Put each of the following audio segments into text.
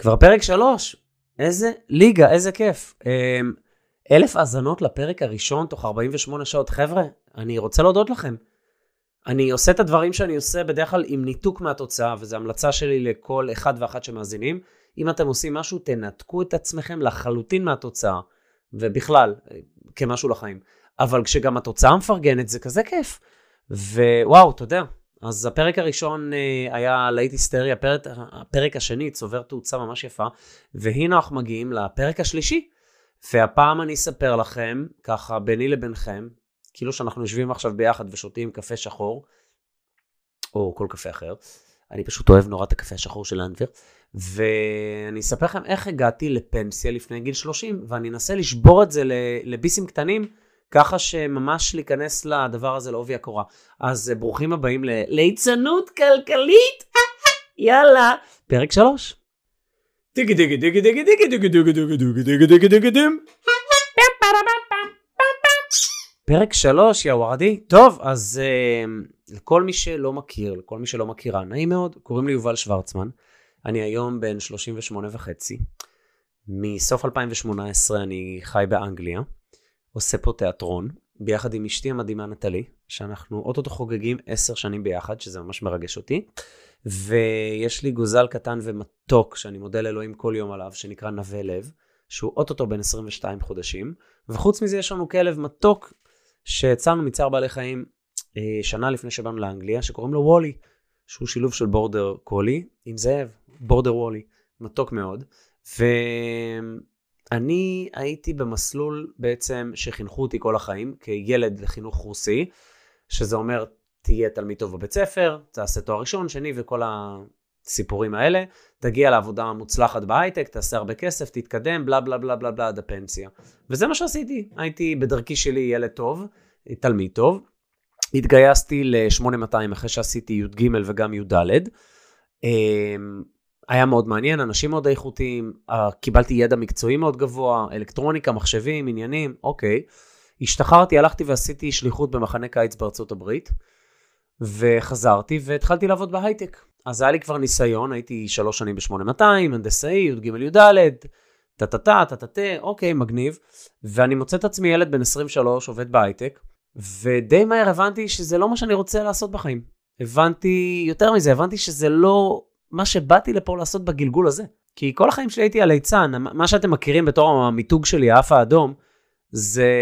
כבר פרק שלוש. איזה ליגה, איזה כיף. אמ, אלף האזנות לפרק הראשון תוך 48 שעות. חבר'ה, אני רוצה להודות לכם. אני עושה את הדברים שאני עושה בדרך כלל עם ניתוק מהתוצאה, וזו המלצה שלי לכל אחד ואחת שמאזינים. אם אתם עושים משהו, תנתקו את עצמכם לחלוטין מהתוצאה, ובכלל, כמשהו לחיים. אבל כשגם התוצאה מפרגנת, זה כזה כיף. ווואו, אתה יודע, אז הפרק הראשון אה, היה להיט היסטרי, הפרק, הפרק השני צובר תאוצה ממש יפה, והנה אנחנו מגיעים לפרק השלישי. והפעם אני אספר לכם, ככה ביני לבינכם, כאילו שאנחנו יושבים עכשיו ביחד ושותים קפה שחור, או כל קפה אחר, אני פשוט אוהב נורא את הקפה השחור של אנבר, ואני אספר לכם איך הגעתי לפנסיה לפני גיל 30, ואני אנסה לשבור את זה לביסים קטנים, ככה שממש להיכנס לדבר הזה לעובי הקורה. אז ברוכים הבאים לליצנות כלכלית, יאללה, פרק שלוש. דיגי דיגי דיגי דיגי דיגי דיגי דיגי דיגי דיגי דיגי דיגי דיגי דים. פרק שלוש, יא וורדי. טוב, אז uh, לכל מי שלא מכיר, לכל מי שלא מכירה, נעים מאוד, קוראים לי יובל שוורצמן. אני היום בן 38 וחצי. מסוף 2018 אני חי באנגליה. עושה פה תיאטרון, ביחד עם אשתי המדהימה נטלי, שאנחנו אוטוטו חוגגים עשר שנים ביחד, שזה ממש מרגש אותי. ויש לי גוזל קטן ומתוק, שאני מודה לאלוהים כל יום עליו, שנקרא נווה לב, שהוא אוטוטו בן 22 חודשים. וחוץ מזה יש לנו כלב מתוק, שהצלנו מצער בעלי חיים אה, שנה לפני שבאנו לאנגליה, שקוראים לו וולי, שהוא שילוב של בורדר קולי עם זאב, בורדר וולי, מתוק מאוד. ו... אני הייתי במסלול בעצם שחינכו אותי כל החיים כילד לחינוך רוסי, שזה אומר תהיה תלמיד טוב בבית ספר, תעשה תואר ראשון, שני וכל הסיפורים האלה, תגיע לעבודה מוצלחת בהייטק, תעשה הרבה כסף, תתקדם, בלה בלה בלה בלה בלה עד הפנסיה. וזה מה שעשיתי, הייתי בדרכי שלי ילד טוב, תלמיד טוב. התגייסתי ל-8200 אחרי שעשיתי י"ג וגם י"ד. היה מאוד מעניין, אנשים מאוד איכותיים, uh, קיבלתי ידע מקצועי מאוד גבוה, אלקטרוניקה, מחשבים, עניינים, אוקיי. השתחררתי, הלכתי ועשיתי שליחות במחנה קיץ בארצות הברית, וחזרתי והתחלתי לעבוד בהייטק. אז היה לי כבר ניסיון, הייתי שלוש שנים ב-8200, הנדסאי, י"ג י"ד, טה-טה-טה, טה-טה-טה, אוקיי, מגניב. ואני מוצא את עצמי ילד בן 23, עובד בהייטק, ודי מהר הבנתי שזה לא מה שאני רוצה לעשות בחיים. הבנתי, יותר מזה, הבנתי שזה לא מה שבאתי לפה לעשות בגלגול הזה. כי כל החיים שלי הייתי הליצן, מה שאתם מכירים בתור המיתוג שלי, האף האדום, זה,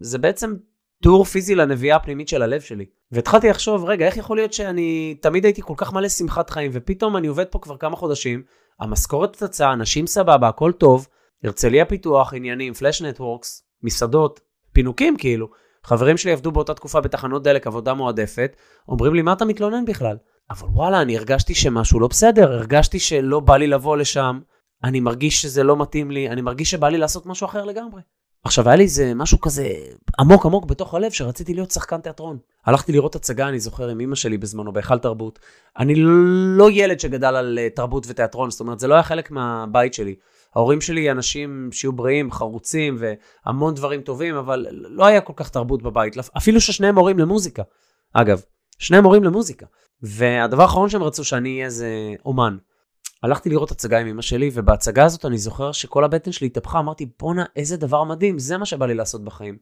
זה בעצם תיאור פיזי לנביאה הפנימית של הלב שלי. והתחלתי לחשוב, רגע, איך יכול להיות שאני תמיד הייתי כל כך מלא שמחת חיים, ופתאום אני עובד פה כבר כמה חודשים, המשכורת פצצה, אנשים סבבה, הכל טוב, הרצליה פיתוח, עניינים, פלאש נטוורקס, מסעדות, פינוקים כאילו. חברים שלי עבדו באותה תקופה בתחנות דלק, עבודה מועדפת, אומרים לי, מה אתה מתלונן בכלל? אבל וואלה, אני הרגשתי שמשהו לא בסדר, הרגשתי שלא בא לי לבוא לשם, אני מרגיש שזה לא מתאים לי, אני מרגיש שבא לי לעשות משהו אחר לגמרי. עכשיו, היה לי איזה משהו כזה עמוק עמוק בתוך הלב, שרציתי להיות שחקן תיאטרון. הלכתי לראות הצגה, אני זוכר, עם אמא שלי בזמנו, בהיכל תרבות. אני לא ילד שגדל על אה, תרבות ותיאטרון, זאת אומרת, זה לא היה חלק מהבית שלי. ההורים שלי אנשים שיהיו בריאים, חרוצים והמון דברים טובים, אבל לא היה כל כך תרבות בבית, אפילו ששניהם הורים למוזיקה. אגב, שניהם הורים למוזיקה. והדבר האחרון שהם רצו שאני אהיה זה אומן. הלכתי לראות הצגה עם אמא שלי, ובהצגה הזאת אני זוכר שכל הבטן שלי התהפכה, אמרתי, בואנה, איזה דבר מדהים, זה מה שבא לי לעשות בחיים.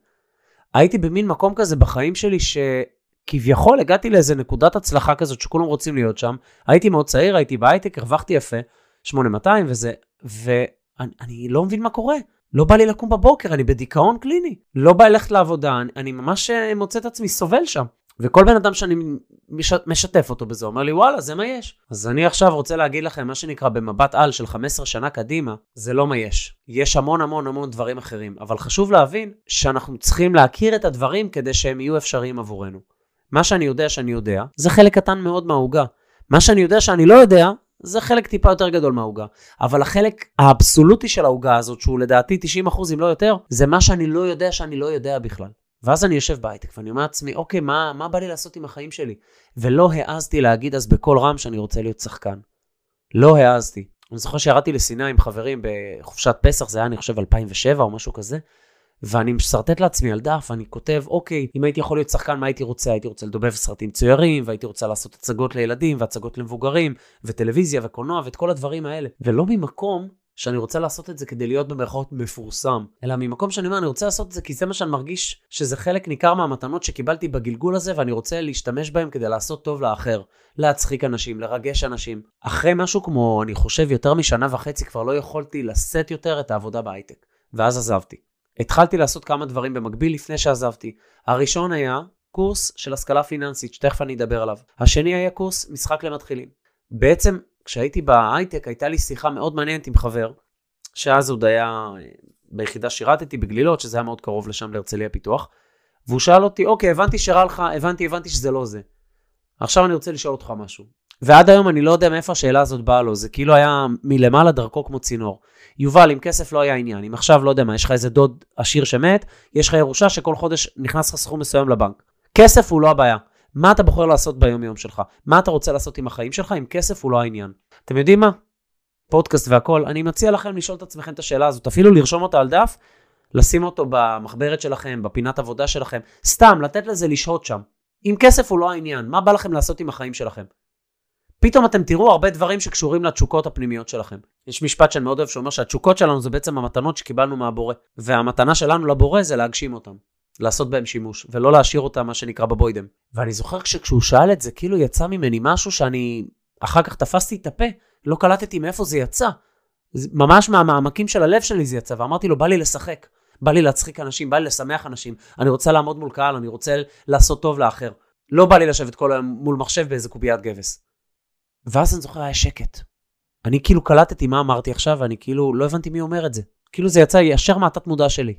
הייתי במין מקום כזה בחיים שלי, שכביכול הגעתי לאיזה נקודת הצלחה כזאת שכולם רוצים להיות שם. הייתי מאוד צעיר, הייתי בהייטק, הרווחתי יפה. 8200 וזה, ואני אני לא מבין מה קורה. לא בא לי לקום בבוקר, אני בדיכאון קליני. לא בא ללכת לעבודה, אני, אני ממש אה, מוצא את עצמי סובל שם. וכל בן אדם שאני מש, משתף אותו בזה, אומר לי, וואלה, זה מה יש. אז אני עכשיו רוצה להגיד לכם, מה שנקרא במבט על של 15 שנה קדימה, זה לא מה יש. יש המון המון המון דברים אחרים, אבל חשוב להבין שאנחנו צריכים להכיר את הדברים כדי שהם יהיו אפשריים עבורנו. מה שאני יודע שאני יודע, זה חלק קטן מאוד מהעוגה. מה שאני יודע שאני לא יודע, זה חלק טיפה יותר גדול מהעוגה. אבל החלק האבסולוטי של העוגה הזאת, שהוא לדעתי 90% אם לא יותר, זה מה שאני לא יודע שאני לא יודע בכלל. ואז אני יושב בהייטק ואני אומר לעצמי, אוקיי, מה, מה בא לי לעשות עם החיים שלי? ולא העזתי להגיד אז בקול רם שאני רוצה להיות שחקן. לא העזתי. אני זוכר שירדתי לסיני עם חברים בחופשת פסח, זה היה אני חושב 2007 או משהו כזה, ואני משרטט לעצמי על דף, אני כותב, אוקיי, אם הייתי יכול להיות שחקן, מה הייתי רוצה? הייתי רוצה לדובב סרטים צוירים, והייתי רוצה לעשות הצגות לילדים, והצגות למבוגרים, וטלוויזיה וקולנוע, ואת כל הדברים האלה. ולא ממקום שאני רוצה לעשות את זה כדי להיות במרכאות מפורסם, אלא ממקום שאני אומר, אני רוצה לעשות את זה כי זה מה שאני מרגיש שזה חלק ניכר מהמתנות שקיבלתי בגלגול הזה, ואני רוצה להשתמש בהם כדי לעשות טוב לאחר, להצחיק אנשים, לרגש אנשים. אחרי משהו כמו, אני חושב, יותר משנה וחצי, כבר לא יכולתי לשאת יותר את העבודה בהייטק, ואז עזבתי. התחלתי לעשות כמה דברים במקביל לפני שעזבתי. הראשון היה קורס של השכלה פיננסית, שתכף אני אדבר עליו. השני היה קורס משחק למתחילים. בעצם, כשהייתי בהייטק, הייתה לי שיחה מאוד מעניינת עם חבר, שאז עוד היה ביחידה שירתתי בגלילות, שזה היה מאוד קרוב לשם להרצליה פיתוח, והוא שאל אותי, אוקיי, הבנתי שרע לך, הבנתי, הבנתי שזה לא זה. עכשיו אני רוצה לשאול אותך משהו. ועד היום אני לא יודע מאיפה השאלה הזאת באה לו, זה כאילו היה מלמעלה דרכו כמו צינור. יובל, אם כסף לא היה עניין, אם עכשיו, לא יודע מה, יש לך איזה דוד עשיר שמת, יש לך ירושה שכל חודש נכנס לך סכום מסוים לבנק. כסף הוא לא הבעיה. מה אתה בוחר לעשות ביום יום שלך? מה אתה רוצה לעשות עם החיים שלך אם כסף הוא לא העניין? אתם יודעים מה? פודקאסט והכל, אני מציע לכם לשאול את עצמכם את השאלה הזאת, אפילו לרשום אותה על דף, לשים אותו במחברת שלכם, בפינת עבודה שלכם, סתם, לתת לזה לשהות שם. אם כסף הוא לא העניין, מה בא לכם לעשות עם החיים שלכם? פתאום אתם תראו הרבה דברים שקשורים לתשוקות הפנימיות שלכם. יש משפט שאני מאוד אוהב שאומר שהתשוקות שלנו זה בעצם המתנות שקיבלנו מהבורא, והמתנה שלנו לבורא זה להגשים אותם, לעשות בהם שימוש, ולא להשאיר אותם מה שנקרא בבוידם. ואני זוכר שכשהוא שאל את זה, כאילו יצא ממני משהו שאני אחר כך תפסתי את הפה, לא קלטתי מאיפה זה יצא. ממש מהמעמקים של הלב שלי זה יצא, ואמרתי לו, בא לי לשחק, בא לי להצחיק אנשים, בא לי לשמח אנשים, אני רוצה לעמוד מול קהל, אני רוצה לעשות טוב לאחר. לא בא לי לשבת כל היום מול מחשב באיזה קוביית גבס. ואז אני זוכר, היה שקט. אני כאילו קלטתי מה אמרתי עכשיו, ואני כאילו לא הבנתי מי אומר את זה. כאילו זה יצא ישר מהתת מודע שלי.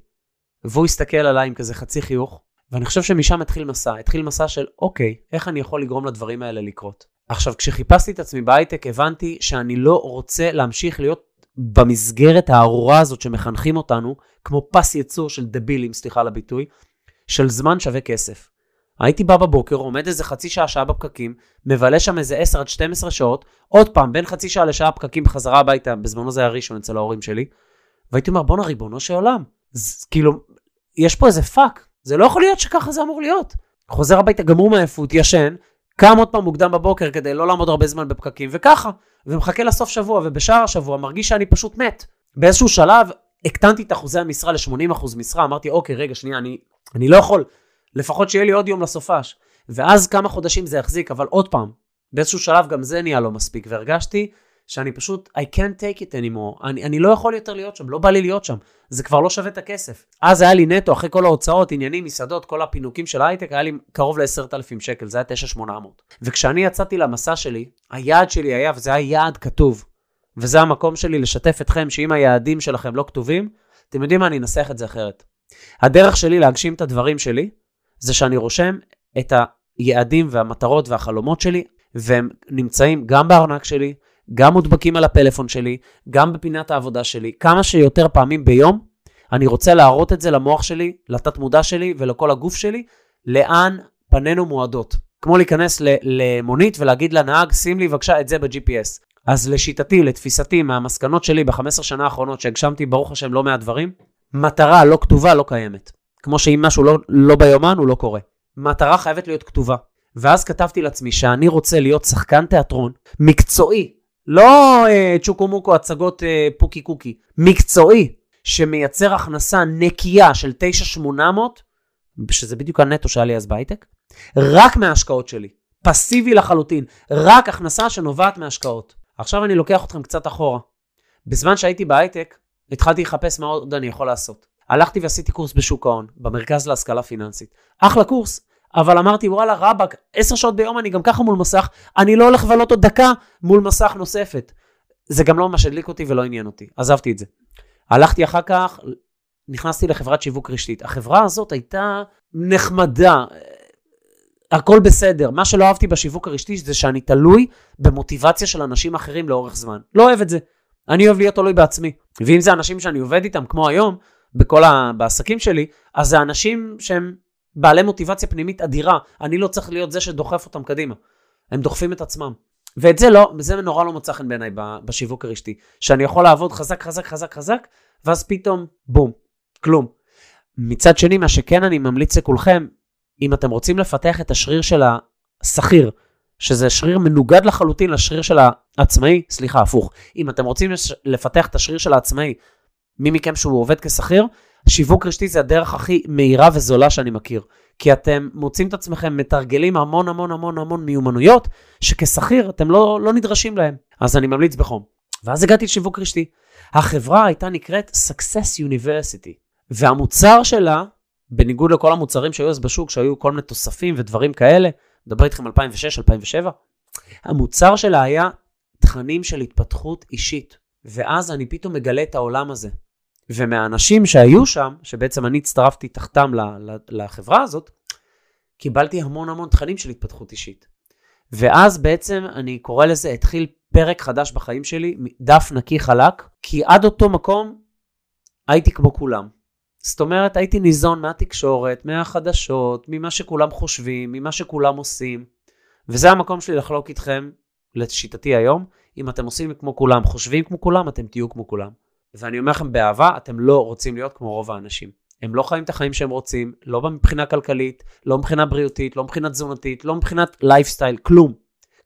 והוא הסתכל עליי עם כזה חצי חיוך, ואני חושב שמשם התחיל מסע. התחיל מסע של, אוקיי, איך אני יכול לגרום לדברים האלה לקרות? עכשיו, כשחיפשתי את עצמי בהייטק, הבנתי שאני לא רוצה להמשיך להיות במסגרת הארורה הזאת שמחנכים אותנו, כמו פס ייצור של דבילים, סליחה על הביטוי, של זמן שווה כסף. הייתי בא בבוקר, עומד איזה חצי שעה, שעה בפקקים, מבלה שם איזה 10 עד 12 שעות, עוד פעם, בין חצי שעה לשעה פקקים בחזרה הביתה, בזמנו זה היה ראשון אצל ההורים שלי, והייתי אומר, בואנה ריבונו של עולם, כאילו, יש פה איזה פאק, זה לא יכול להיות שככה זה אמור להיות. חוזר הביתה גמור מעייפות, ישן, קם עוד פעם מוקדם בבוקר כדי לא לעמוד הרבה זמן בפקקים, וככה, ומחכה לסוף שבוע, ובשאר השבוע מרגיש שאני פשוט מת. באיזשהו שלב הקטנתי את אחוזי המשרה ל-80% משרה, אמרתי, אוקיי, רגע, שנייה, אני, אני לא יכול, לפחות שיהיה לי עוד יום לסופש. ואז כמה חודשים זה יחזיק, אבל עוד פעם, באיזשהו שלב גם זה נהיה לא מספיק, והרגשתי שאני פשוט, I can't take it anymore, אני, אני לא יכול יותר להיות שם, לא בא לי להיות שם, זה כבר לא שווה את הכסף. אז היה לי נטו, אחרי כל ההוצאות, עניינים, מסעדות, כל הפינוקים של ההייטק, היה לי קרוב ל-10,000 שקל, זה היה 9,800. וכשאני יצאתי למסע שלי, היעד שלי היה, וזה היה יעד כתוב, וזה המקום שלי לשתף אתכם, שאם היעדים שלכם לא כתובים, אתם יודעים מה, אני אנסח את זה אחרת. הדרך שלי להגשים את הדברים שלי, זה שאני רושם את היעדים והמטרות והחלומות שלי, והם נמצאים גם בארנק שלי, גם מודבקים על הפלאפון שלי, גם בפינת העבודה שלי, כמה שיותר פעמים ביום, אני רוצה להראות את זה למוח שלי, לתת מודע שלי ולכל הגוף שלי, לאן פנינו מועדות. כמו להיכנס למונית ולהגיד לנהג, שים לי בבקשה את זה ב-GPS. אז לשיטתי, לתפיסתי, מהמסקנות שלי ב-15 שנה האחרונות שהגשמתי, ברוך השם, לא מעט דברים, מטרה לא כתובה לא קיימת. כמו שאם משהו לא, לא ביומן, הוא לא קורה. מטרה חייבת להיות כתובה. ואז כתבתי לעצמי שאני רוצה להיות שחקן תיאטרון מקצועי, לא אה, צ'וקו הצגות אה, פוקי קוקי, מקצועי, שמייצר הכנסה נקייה של 9,800, שזה בדיוק הנטו שהיה לי אז בהייטק, רק מההשקעות שלי. פסיבי לחלוטין, רק הכנסה שנובעת מהשקעות. עכשיו אני לוקח אתכם קצת אחורה. בזמן שהייתי בהייטק, התחלתי לחפש מה עוד אני יכול לעשות. הלכתי ועשיתי קורס בשוק ההון, במרכז להשכלה פיננסית. אחלה קורס, אבל אמרתי, וואלה, רבאק, עשר שעות ביום אני גם ככה מול מסך, אני לא הולך לבלות עוד דקה מול מסך נוספת. זה גם לא מה שהדליק אותי ולא עניין אותי, עזבתי את זה. הלכתי אחר כך, נכנסתי לחברת שיווק רשתית. החברה הזאת הייתה נחמדה, הכל בסדר. מה שלא אהבתי בשיווק הרשתי זה שאני תלוי במוטיבציה של אנשים אחרים לאורך זמן. לא אוהב את זה. אני אוהב להיות תלוי בעצמי. ואם זה אנשים שאני עובד איתם, כמו היום, בכל ה... בעסקים שלי, אז זה אנשים שהם בעלי מוטיבציה פנימית אדירה. אני לא צריך להיות זה שדוחף אותם קדימה. הם דוחפים את עצמם. ואת זה לא, זה נורא לא מוצא חן בעיניי בשיווק הרשתי. שאני יכול לעבוד חזק, חזק, חזק, חזק, ואז פתאום, בום, כלום. מצד שני, מה שכן אני ממליץ לכולכם, אם אתם רוצים לפתח את השריר של השכיר, שזה שריר מנוגד לחלוטין לשריר של העצמאי, סליחה, הפוך. אם אתם רוצים לפתח את השריר של העצמאי, מי מכם שהוא עובד כשכיר, שיווק רשתי זה הדרך הכי מהירה וזולה שאני מכיר. כי אתם מוצאים את עצמכם מתרגלים המון המון המון המון מיומנויות, שכשכיר אתם לא, לא נדרשים להם. אז אני ממליץ בחום. ואז הגעתי לשיווק רשתי. החברה הייתה נקראת Success University, והמוצר שלה, בניגוד לכל המוצרים שהיו אז בשוק, שהיו כל מיני תוספים ודברים כאלה, מדבר איתכם 2006-2007, המוצר שלה היה תכנים של התפתחות אישית. ואז אני פתאום מגלה את העולם הזה. ומהאנשים שהיו שם, שבעצם אני הצטרפתי תחתם לחברה הזאת, קיבלתי המון המון תכנים של התפתחות אישית. ואז בעצם אני קורא לזה, התחיל פרק חדש בחיים שלי, דף נקי חלק, כי עד אותו מקום הייתי כמו כולם. זאת אומרת, הייתי ניזון מהתקשורת, מהחדשות, ממה שכולם חושבים, ממה שכולם עושים. וזה המקום שלי לחלוק איתכם, לשיטתי היום, אם אתם עושים כמו כולם, חושבים כמו כולם, אתם תהיו כמו כולם. ואני אומר לכם באהבה, אתם לא רוצים להיות כמו רוב האנשים. הם לא חיים את החיים שהם רוצים, לא מבחינה כלכלית, לא מבחינה בריאותית, לא מבחינה תזונתית, לא מבחינת לייפסטייל, כלום.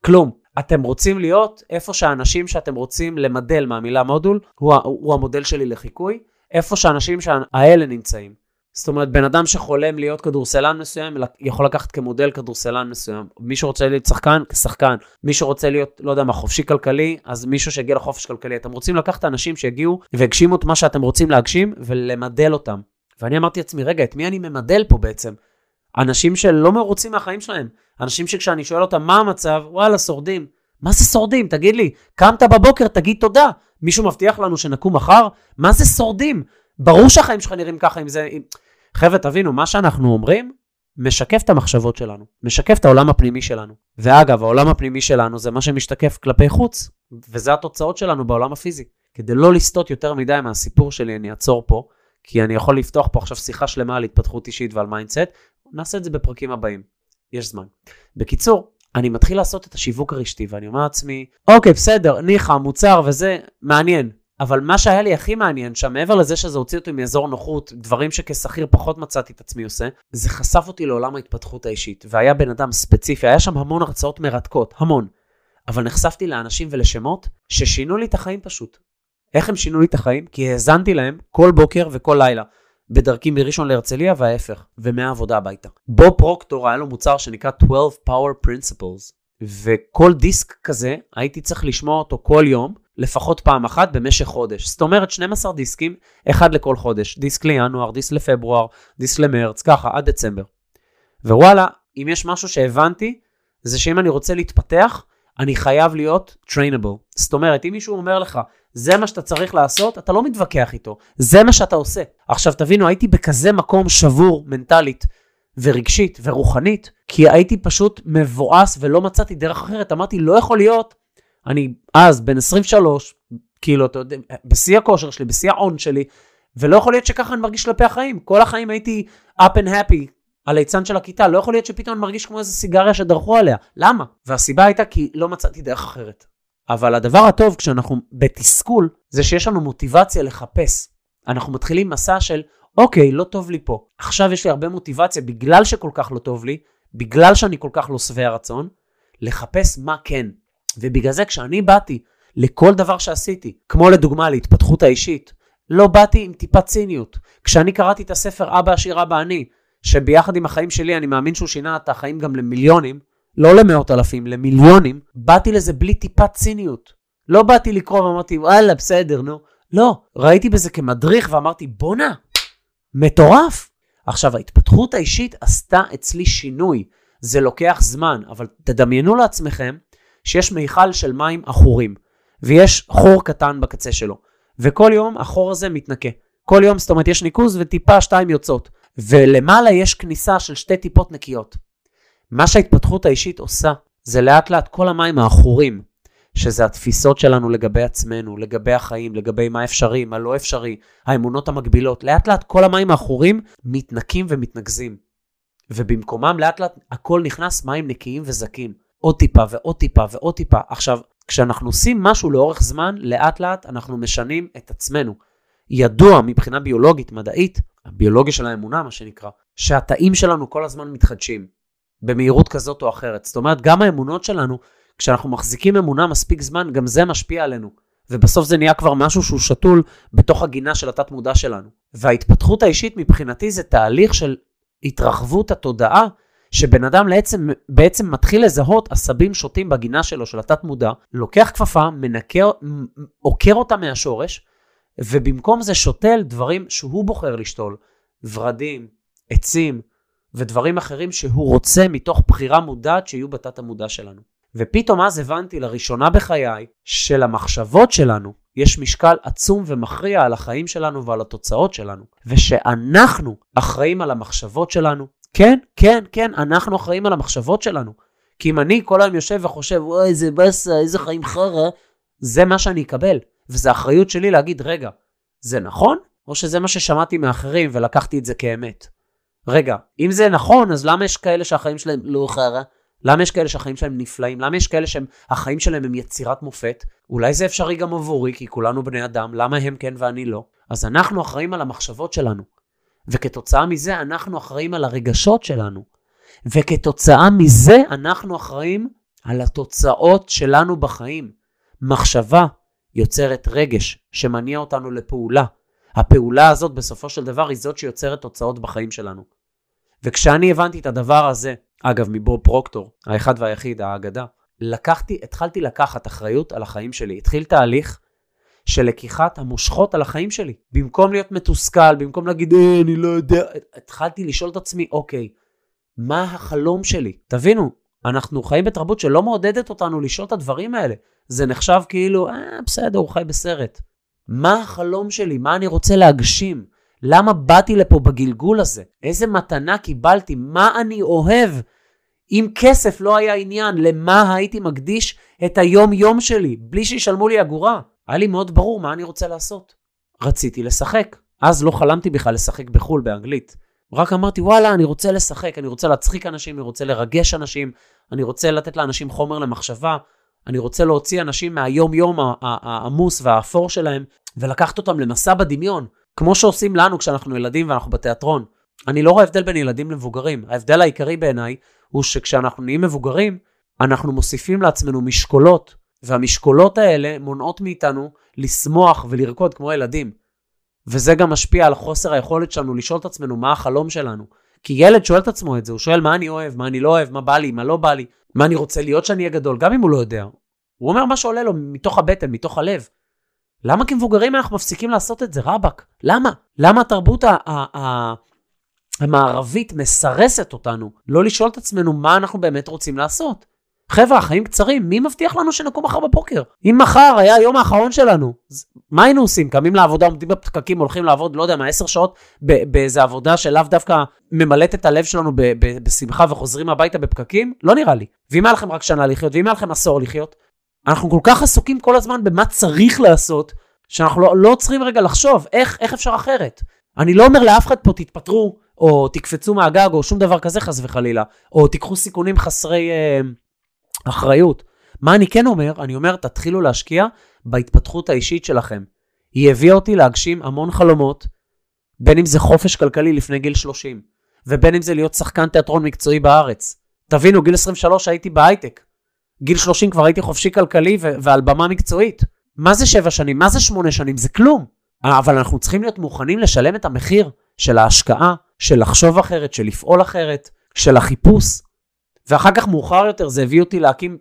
כלום. אתם רוצים להיות איפה שהאנשים שאתם רוצים למדל מהמילה מודול, הוא, הוא המודל שלי לחיקוי, איפה שהאנשים האלה נמצאים. זאת אומרת, בן אדם שחולם להיות כדורסלן מסוים, יכול לקחת כמודל כדורסלן מסוים. מי שרוצה להיות שחקן, כשחקן. מי שרוצה להיות, לא יודע מה, חופשי כלכלי, אז מישהו שיגיע לחופש כלכלי. אתם רוצים לקחת אנשים שיגיעו והגשימו את מה שאתם רוצים להגשים ולמדל אותם. ואני אמרתי לעצמי, רגע, את מי אני ממדל פה בעצם? אנשים שלא מרוצים מהחיים שלהם. אנשים שכשאני שואל אותם מה המצב, וואלה, שורדים. מה זה שורדים? תגיד לי, קמת בבוקר, תגיד תודה. מישהו מבטיח לנו שנקום מחר? מה זה שורדים? ברור שהחיים שלך נראים ככה אם זה... אם... חבר'ה, תבינו, מה שאנחנו אומרים משקף את המחשבות שלנו, משקף את העולם הפנימי שלנו. ואגב, העולם הפנימי שלנו זה מה שמשתקף כלפי חוץ, וזה התוצאות שלנו בעולם הפיזי. כדי לא לסטות יותר מדי מהסיפור שלי, אני אעצור פה, כי אני יכול לפתוח פה עכשיו שיחה שלמה על התפתחות אישית ועל mindset, נעשה את זה בפרקים הבאים, יש זמן. בקיצור, אני מתחיל לעשות את השיווק הרשתי, ואני אומר לעצמי, אוקיי, בסדר, ניחא, מוצר וזה, מעניין. אבל מה שהיה לי הכי מעניין שם, מעבר לזה שזה הוציא אותי מאזור נוחות, דברים שכשכיר פחות מצאתי את עצמי עושה, זה חשף אותי לעולם ההתפתחות האישית. והיה בן אדם ספציפי, היה שם המון הרצאות מרתקות, המון. אבל נחשפתי לאנשים ולשמות ששינו לי את החיים פשוט. איך הם שינו לי את החיים? כי האזנתי להם כל בוקר וכל לילה. בדרכי מראשון להרצליה וההפך, ומהעבודה הביתה. בו פרוקטור היה לו מוצר שנקרא 12 Power Principles, וכל דיסק כזה הייתי צריך לשמוע אותו כל יום, לפחות פעם אחת במשך חודש. זאת אומרת 12 דיסקים, אחד לכל חודש. דיסק לינואר, דיסק לפברואר, דיסק למרץ, ככה, עד דצמבר. ווואלה, אם יש משהו שהבנתי, זה שאם אני רוצה להתפתח, אני חייב להיות trainable. זאת אומרת, אם מישהו אומר לך, זה מה שאתה צריך לעשות, אתה לא מתווכח איתו, זה מה שאתה עושה. עכשיו תבינו, הייתי בכזה מקום שבור מנטלית ורגשית ורוחנית, כי הייתי פשוט מבואס ולא מצאתי דרך אחרת. אמרתי, לא יכול להיות, אני אז בן 23, כאילו, אתה יודע, בשיא הכושר שלי, בשיא ההון שלי, ולא יכול להיות שככה אני מרגיש כלפי החיים. כל החיים הייתי up and happy הליצן של הכיתה, לא יכול להיות שפתאום אני מרגיש כמו איזה סיגריה שדרכו עליה. למה? והסיבה הייתה כי לא מצאתי דרך אחרת. אבל הדבר הטוב כשאנחנו בתסכול, זה שיש לנו מוטיבציה לחפש. אנחנו מתחילים מסע של, אוקיי, לא טוב לי פה. עכשיו יש לי הרבה מוטיבציה, בגלל שכל כך לא טוב לי, בגלל שאני כל כך לא שבע רצון, לחפש מה כן. ובגלל זה כשאני באתי לכל דבר שעשיתי, כמו לדוגמה להתפתחות האישית, לא באתי עם טיפה ציניות. כשאני קראתי את הספר אבא עשיר אבא אני, שביחד עם החיים שלי אני מאמין שהוא שינה את החיים גם למיליונים, לא למאות אלפים, למיליונים, באתי לזה בלי טיפת ציניות. לא באתי לקרוא ואמרתי, וואלה, בסדר, נו. לא, ראיתי בזה כמדריך ואמרתי, בואנה, מטורף. עכשיו, ההתפתחות האישית עשתה אצלי שינוי. זה לוקח זמן, אבל תדמיינו לעצמכם שיש מיכל של מים עכורים, ויש חור קטן בקצה שלו, וכל יום החור הזה מתנקה. כל יום, זאת אומרת, יש ניקוז וטיפה שתיים יוצאות, ולמעלה יש כניסה של שתי טיפות נקיות. מה שההתפתחות האישית עושה, זה לאט לאט כל המים העכורים, שזה התפיסות שלנו לגבי עצמנו, לגבי החיים, לגבי מה אפשרי, מה לא אפשרי, האמונות המקבילות, לאט לאט כל המים העכורים מתנקים ומתנקזים. ובמקומם לאט לאט הכל נכנס מים נקיים וזכים. עוד טיפה ועוד טיפה ועוד טיפה. עכשיו, כשאנחנו עושים משהו לאורך זמן, לאט לאט אנחנו משנים את עצמנו. ידוע מבחינה ביולוגית, מדעית, הביולוגיה של האמונה, מה שנקרא, שהתאים שלנו כל הזמן מתחדשים, במהירות כזאת או אחרת. זאת אומרת, גם האמונות שלנו, כשאנחנו מחזיקים אמונה מספיק זמן, גם זה משפיע עלינו. ובסוף זה נהיה כבר משהו שהוא שתול בתוך הגינה של התת מודע שלנו. וההתפתחות האישית מבחינתי זה תהליך של התרחבות התודעה, שבן אדם בעצם, בעצם מתחיל לזהות עשבים שוטים בגינה שלו, של התת מודע, לוקח כפפה, מנקה, עוקר אותה מהשורש, ובמקום זה שותל דברים שהוא בוחר לשתול, ורדים, עצים ודברים אחרים שהוא רוצה מתוך בחירה מודעת שיהיו בתת המודע שלנו. ופתאום אז הבנתי לראשונה בחיי שלמחשבות שלנו יש משקל עצום ומכריע על החיים שלנו ועל התוצאות שלנו, ושאנחנו אחראים על המחשבות שלנו. כן, כן, כן, אנחנו אחראים על המחשבות שלנו. כי אם אני כל היום יושב וחושב, וואי, איזה באסה, איזה חיים חרא, זה מה שאני אקבל. וזו אחריות שלי להגיד, רגע, זה נכון? או שזה מה ששמעתי מאחרים ולקחתי את זה כאמת? רגע, אם זה נכון, אז למה יש כאלה שהחיים שלהם לא חרא? למה יש כאלה שהחיים שלהם נפלאים? למה יש כאלה שהחיים שלהם הם יצירת מופת? אולי זה אפשרי גם עבורי, כי כולנו בני אדם, למה הם כן ואני לא? אז אנחנו אחראים על המחשבות שלנו. וכתוצאה מזה אנחנו אחראים על הרגשות שלנו. וכתוצאה מזה אנחנו אחראים על התוצאות שלנו בחיים. מחשבה יוצרת רגש שמניע אותנו לפעולה. הפעולה הזאת בסופו של דבר היא זאת שיוצרת תוצאות בחיים שלנו. וכשאני הבנתי את הדבר הזה, אגב, מבוב פרוקטור, האחד והיחיד, האגדה, לקחתי, התחלתי לקחת אחריות על החיים שלי. התחיל תהליך של לקיחת המושכות על החיים שלי. במקום להיות מתוסכל, במקום להגיד, אה, אני לא יודע, התחלתי לשאול את עצמי, אוקיי, מה החלום שלי? תבינו, אנחנו חיים בתרבות שלא מעודדת אותנו לשאול את הדברים האלה. זה נחשב כאילו, אה, בסדר, הוא חי בסרט. מה החלום שלי? מה אני רוצה להגשים? למה באתי לפה בגלגול הזה? איזה מתנה קיבלתי? מה אני אוהב? אם כסף לא היה עניין, למה הייתי מקדיש את היום-יום שלי, בלי שישלמו לי אגורה? היה לי מאוד ברור מה אני רוצה לעשות. רציתי לשחק. אז לא חלמתי בכלל לשחק בחו"ל באנגלית. רק אמרתי, וואלה, אני רוצה לשחק, אני רוצה להצחיק אנשים, אני רוצה לרגש אנשים, אני רוצה לתת לאנשים חומר למחשבה, אני רוצה להוציא אנשים מהיום-יום העמוס והאפור שלהם, ולקחת אותם למסע בדמיון, כמו שעושים לנו כשאנחנו ילדים ואנחנו בתיאטרון. אני לא רואה הבדל בין ילדים למבוגרים. ההבדל העיקרי בעיניי הוא שכשאנחנו נהיים מבוגרים, אנחנו מוסיפים לעצמנו משקולות, והמשקולות האלה מונעות מאיתנו לשמוח ולרקוד כמו ילדים. וזה גם משפיע על חוסר היכולת שלנו לשאול את עצמנו מה החלום שלנו. כי ילד שואל את עצמו את זה, הוא שואל מה אני אוהב, מה אני לא אוהב, מה בא לי, מה לא בא לי, מה אני רוצה להיות שאני אהיה גדול, גם אם הוא לא יודע. הוא אומר מה שעולה לו מתוך הבטן, מתוך הלב. למה כמבוגרים אנחנו מפסיקים לעשות את זה, רבאק? למה? למה התרבות המערבית מסרסת אותנו לא לשאול את עצמנו מה אנחנו באמת רוצים לעשות? חבר'ה, החיים קצרים, מי מבטיח לנו שנקום מחר בבוקר? אם מחר היה היום האחרון שלנו, מה היינו עושים? קמים לעבודה, עומדים בפקקים, הולכים לעבוד, לא יודע מה, עשר שעות באיזה עבודה שלאו דווקא ממלאת את הלב שלנו בשמחה וחוזרים הביתה בפקקים? לא נראה לי. ואם היה לכם רק שנה לחיות, ואם היה לכם עשור לחיות, אנחנו כל כך עסוקים כל הזמן במה צריך לעשות, שאנחנו לא, לא צריכים רגע לחשוב איך, איך אפשר אחרת. אני לא אומר לאף אחד פה תתפטרו, או תקפצו מהגג, או שום דבר כזה חס וחלילה, או תיקחו סיכונים חסרי אה, אחריות. מה אני כן אומר? אני אומר, תתחילו להשקיע בהתפתחות האישית שלכם. היא הביאה אותי להגשים המון חלומות, בין אם זה חופש כלכלי לפני גיל 30, ובין אם זה להיות שחקן תיאטרון מקצועי בארץ. תבינו, גיל 23 הייתי בהייטק. גיל 30 כבר הייתי חופשי כלכלי ו- ועל במה מקצועית. מה זה שבע שנים? מה זה שמונה שנים? זה כלום. אבל אנחנו צריכים להיות מוכנים לשלם את המחיר של ההשקעה, של לחשוב אחרת, של לפעול אחרת, של החיפוש. ואחר כך מאוחר יותר זה הביא אותי להקים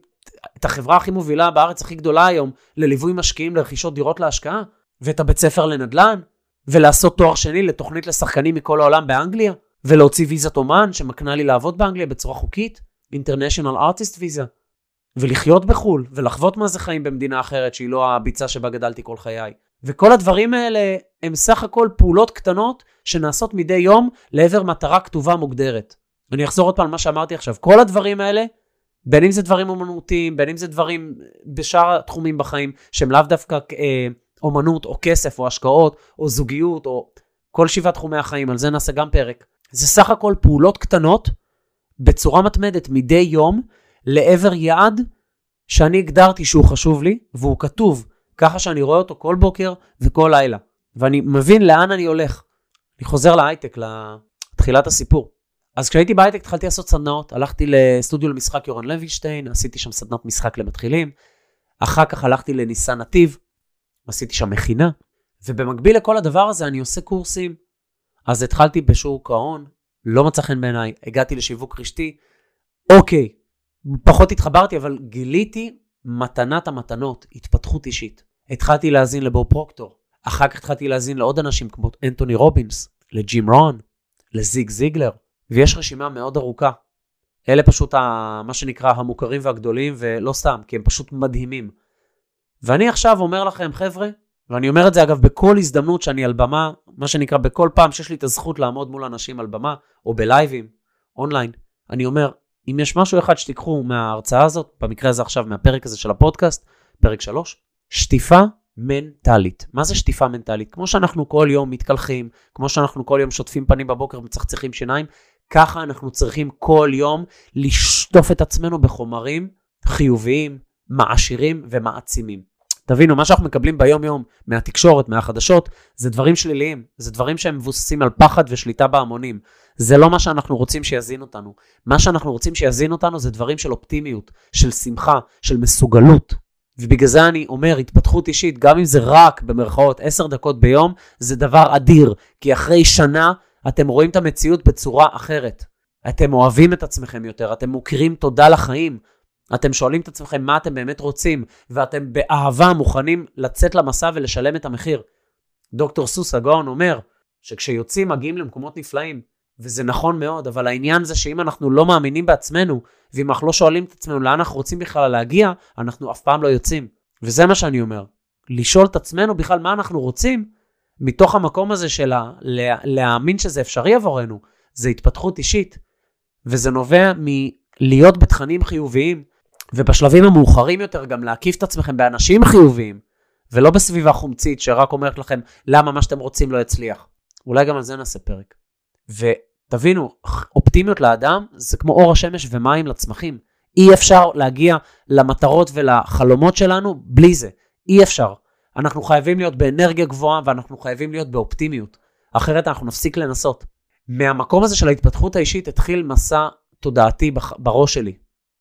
את החברה הכי מובילה בארץ, הכי גדולה היום, לליווי משקיעים לרכישות דירות להשקעה, ואת הבית ספר לנדל"ן, ולעשות תואר שני לתוכנית לשחקנים מכל העולם באנגליה, ולהוציא ויזת אומן שמקנה לי לעבוד באנגליה בצורה חוקית, International Artist Visa, ולחיות בחו"ל, ולחוות מה זה חיים במדינה אחרת שהיא לא הביצה שבה גדלתי כל חיי. וכל הדברים האלה הם סך הכל פעולות קטנות שנעשות מדי יום לעבר מטרה כתובה מוגדרת. אני אחזור עוד פעם על מה שאמרתי עכשיו. כל הדברים האלה, בין אם זה דברים אומנותיים, בין אם זה דברים בשאר התחומים בחיים, שהם לאו דווקא אה, אומנות או כסף או השקעות או זוגיות או כל שבעת תחומי החיים, על זה נעשה גם פרק. זה סך הכל פעולות קטנות בצורה מתמדת מדי יום לעבר יעד שאני הגדרתי שהוא חשוב לי, והוא כתוב ככה שאני רואה אותו כל בוקר וכל לילה. ואני מבין לאן אני הולך. אני חוזר להייטק, לתחילת הסיפור. אז כשהייתי בהייטק התחלתי לעשות סדנאות, הלכתי לסטודיו למשחק יורן לוינשטיין, עשיתי שם סדנת משחק למתחילים, אחר כך הלכתי לניסן נתיב, עשיתי שם מכינה, ובמקביל לכל הדבר הזה אני עושה קורסים. אז התחלתי בשוק ההון, לא מצא חן בעיניי, הגעתי לשיווק רשתי, אוקיי, פחות התחברתי, אבל גיליתי מתנת המתנות, התפתחות אישית. התחלתי להאזין לבו פרוקטור, אחר כך התחלתי להאזין לעוד אנשים כמו אנטוני רובינס, לג'ים רון, לזיג זיגלר, ויש רשימה מאוד ארוכה. אלה פשוט ה, מה שנקרא המוכרים והגדולים, ולא סתם, כי הם פשוט מדהימים. ואני עכשיו אומר לכם, חבר'ה, ואני אומר את זה אגב בכל הזדמנות שאני על במה, מה שנקרא בכל פעם שיש לי את הזכות לעמוד מול אנשים על במה, או בלייבים, אונליין, אני אומר, אם יש משהו אחד שתיקחו מההרצאה הזאת, במקרה הזה עכשיו מהפרק הזה של הפודקאסט, פרק 3, שטיפה מנטלית. מה זה שטיפה מנטלית? כמו שאנחנו כל יום מתקלחים, כמו שאנחנו כל יום שוטפים פנים בבוקר ומצחצחים שיניים, ככה אנחנו צריכים כל יום לשטוף את עצמנו בחומרים חיוביים, מעשירים ומעצימים. תבינו, מה שאנחנו מקבלים ביום-יום מהתקשורת, מהחדשות, זה דברים שליליים, זה דברים שהם מבוססים על פחד ושליטה בהמונים. זה לא מה שאנחנו רוצים שיזין אותנו. מה שאנחנו רוצים שיזין אותנו זה דברים של אופטימיות, של שמחה, של מסוגלות. ובגלל זה אני אומר, התפתחות אישית, גם אם זה רק, במרכאות, עשר דקות ביום, זה דבר אדיר. כי אחרי שנה, אתם רואים את המציאות בצורה אחרת. אתם אוהבים את עצמכם יותר, אתם מוכירים תודה לחיים. אתם שואלים את עצמכם מה אתם באמת רוצים, ואתם באהבה מוכנים לצאת למסע ולשלם את המחיר. דוקטור סוס הגאון אומר שכשיוצאים מגיעים למקומות נפלאים, וזה נכון מאוד, אבל העניין זה שאם אנחנו לא מאמינים בעצמנו, ואם אנחנו לא שואלים את עצמנו לאן אנחנו רוצים בכלל להגיע, אנחנו אף פעם לא יוצאים. וזה מה שאני אומר. לשאול את עצמנו בכלל מה אנחנו רוצים, מתוך המקום הזה של לה, להאמין שזה אפשרי עבורנו, זה התפתחות אישית. וזה נובע מלהיות בתכנים חיוביים, ובשלבים המאוחרים יותר גם להקיף את עצמכם באנשים חיוביים, ולא בסביבה חומצית שרק אומרת לכם למה מה שאתם רוצים לא יצליח. אולי גם על זה נעשה פרק. ותבינו, אופטימיות לאדם זה כמו אור השמש ומים לצמחים. אי אפשר להגיע למטרות ולחלומות שלנו בלי זה. אי אפשר. אנחנו חייבים להיות באנרגיה גבוהה ואנחנו חייבים להיות באופטימיות. אחרת אנחנו נפסיק לנסות. מהמקום הזה של ההתפתחות האישית התחיל מסע תודעתי בראש שלי.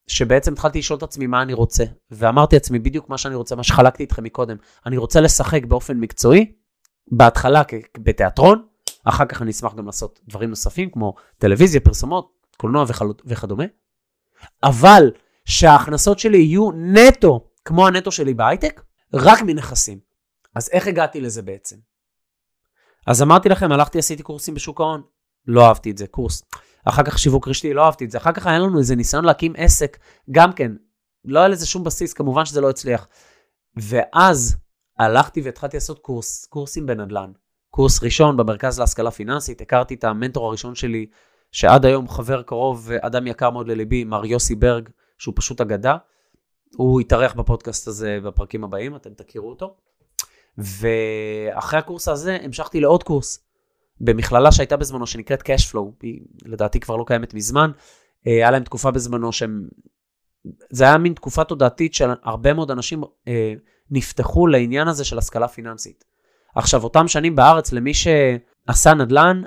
שבעצם התחלתי לשאול את עצמי מה אני רוצה, ואמרתי לעצמי בדיוק מה שאני רוצה, מה שחלקתי איתכם מקודם. אני רוצה לשחק באופן מקצועי, בהתחלה בתיאטרון, אחר כך אני אשמח גם לעשות דברים נוספים כמו טלוויזיה, פרסומות, קולנוע וכדומה, אבל שההכנסות שלי יהיו נטו, כמו הנטו שלי בהייטק, רק מנכסים. אז איך הגעתי לזה בעצם? אז אמרתי לכם, הלכתי, עשיתי קורסים בשוק ההון, לא אהבתי את זה, קורס. אחר כך שיווק רשתי, לא אהבתי את זה. אחר כך היה לנו איזה ניסיון להקים עסק, גם כן, לא היה לזה שום בסיס, כמובן שזה לא הצליח. ואז הלכתי והתחלתי לעשות קורס, קורסים בנדל"ן. קורס ראשון במרכז להשכלה פיננסית, הכרתי את המנטור הראשון שלי, שעד היום חבר קרוב ואדם יקר מאוד לליבי, מר יוסי ברג, שהוא פשוט אגדה. הוא יתארח בפודקאסט הזה בפרקים הבאים, אתם תכירו אותו. ואחרי הקורס הזה המשכתי לעוד קורס. במכללה שהייתה בזמנו, שנקראת Cashflow, היא לדעתי כבר לא קיימת מזמן, אה, היה להם תקופה בזמנו שהם... זה היה מין תקופה תודעתית של הרבה מאוד אנשים אה, נפתחו לעניין הזה של השכלה פיננסית. עכשיו, אותם שנים בארץ, למי שעשה נדל"ן,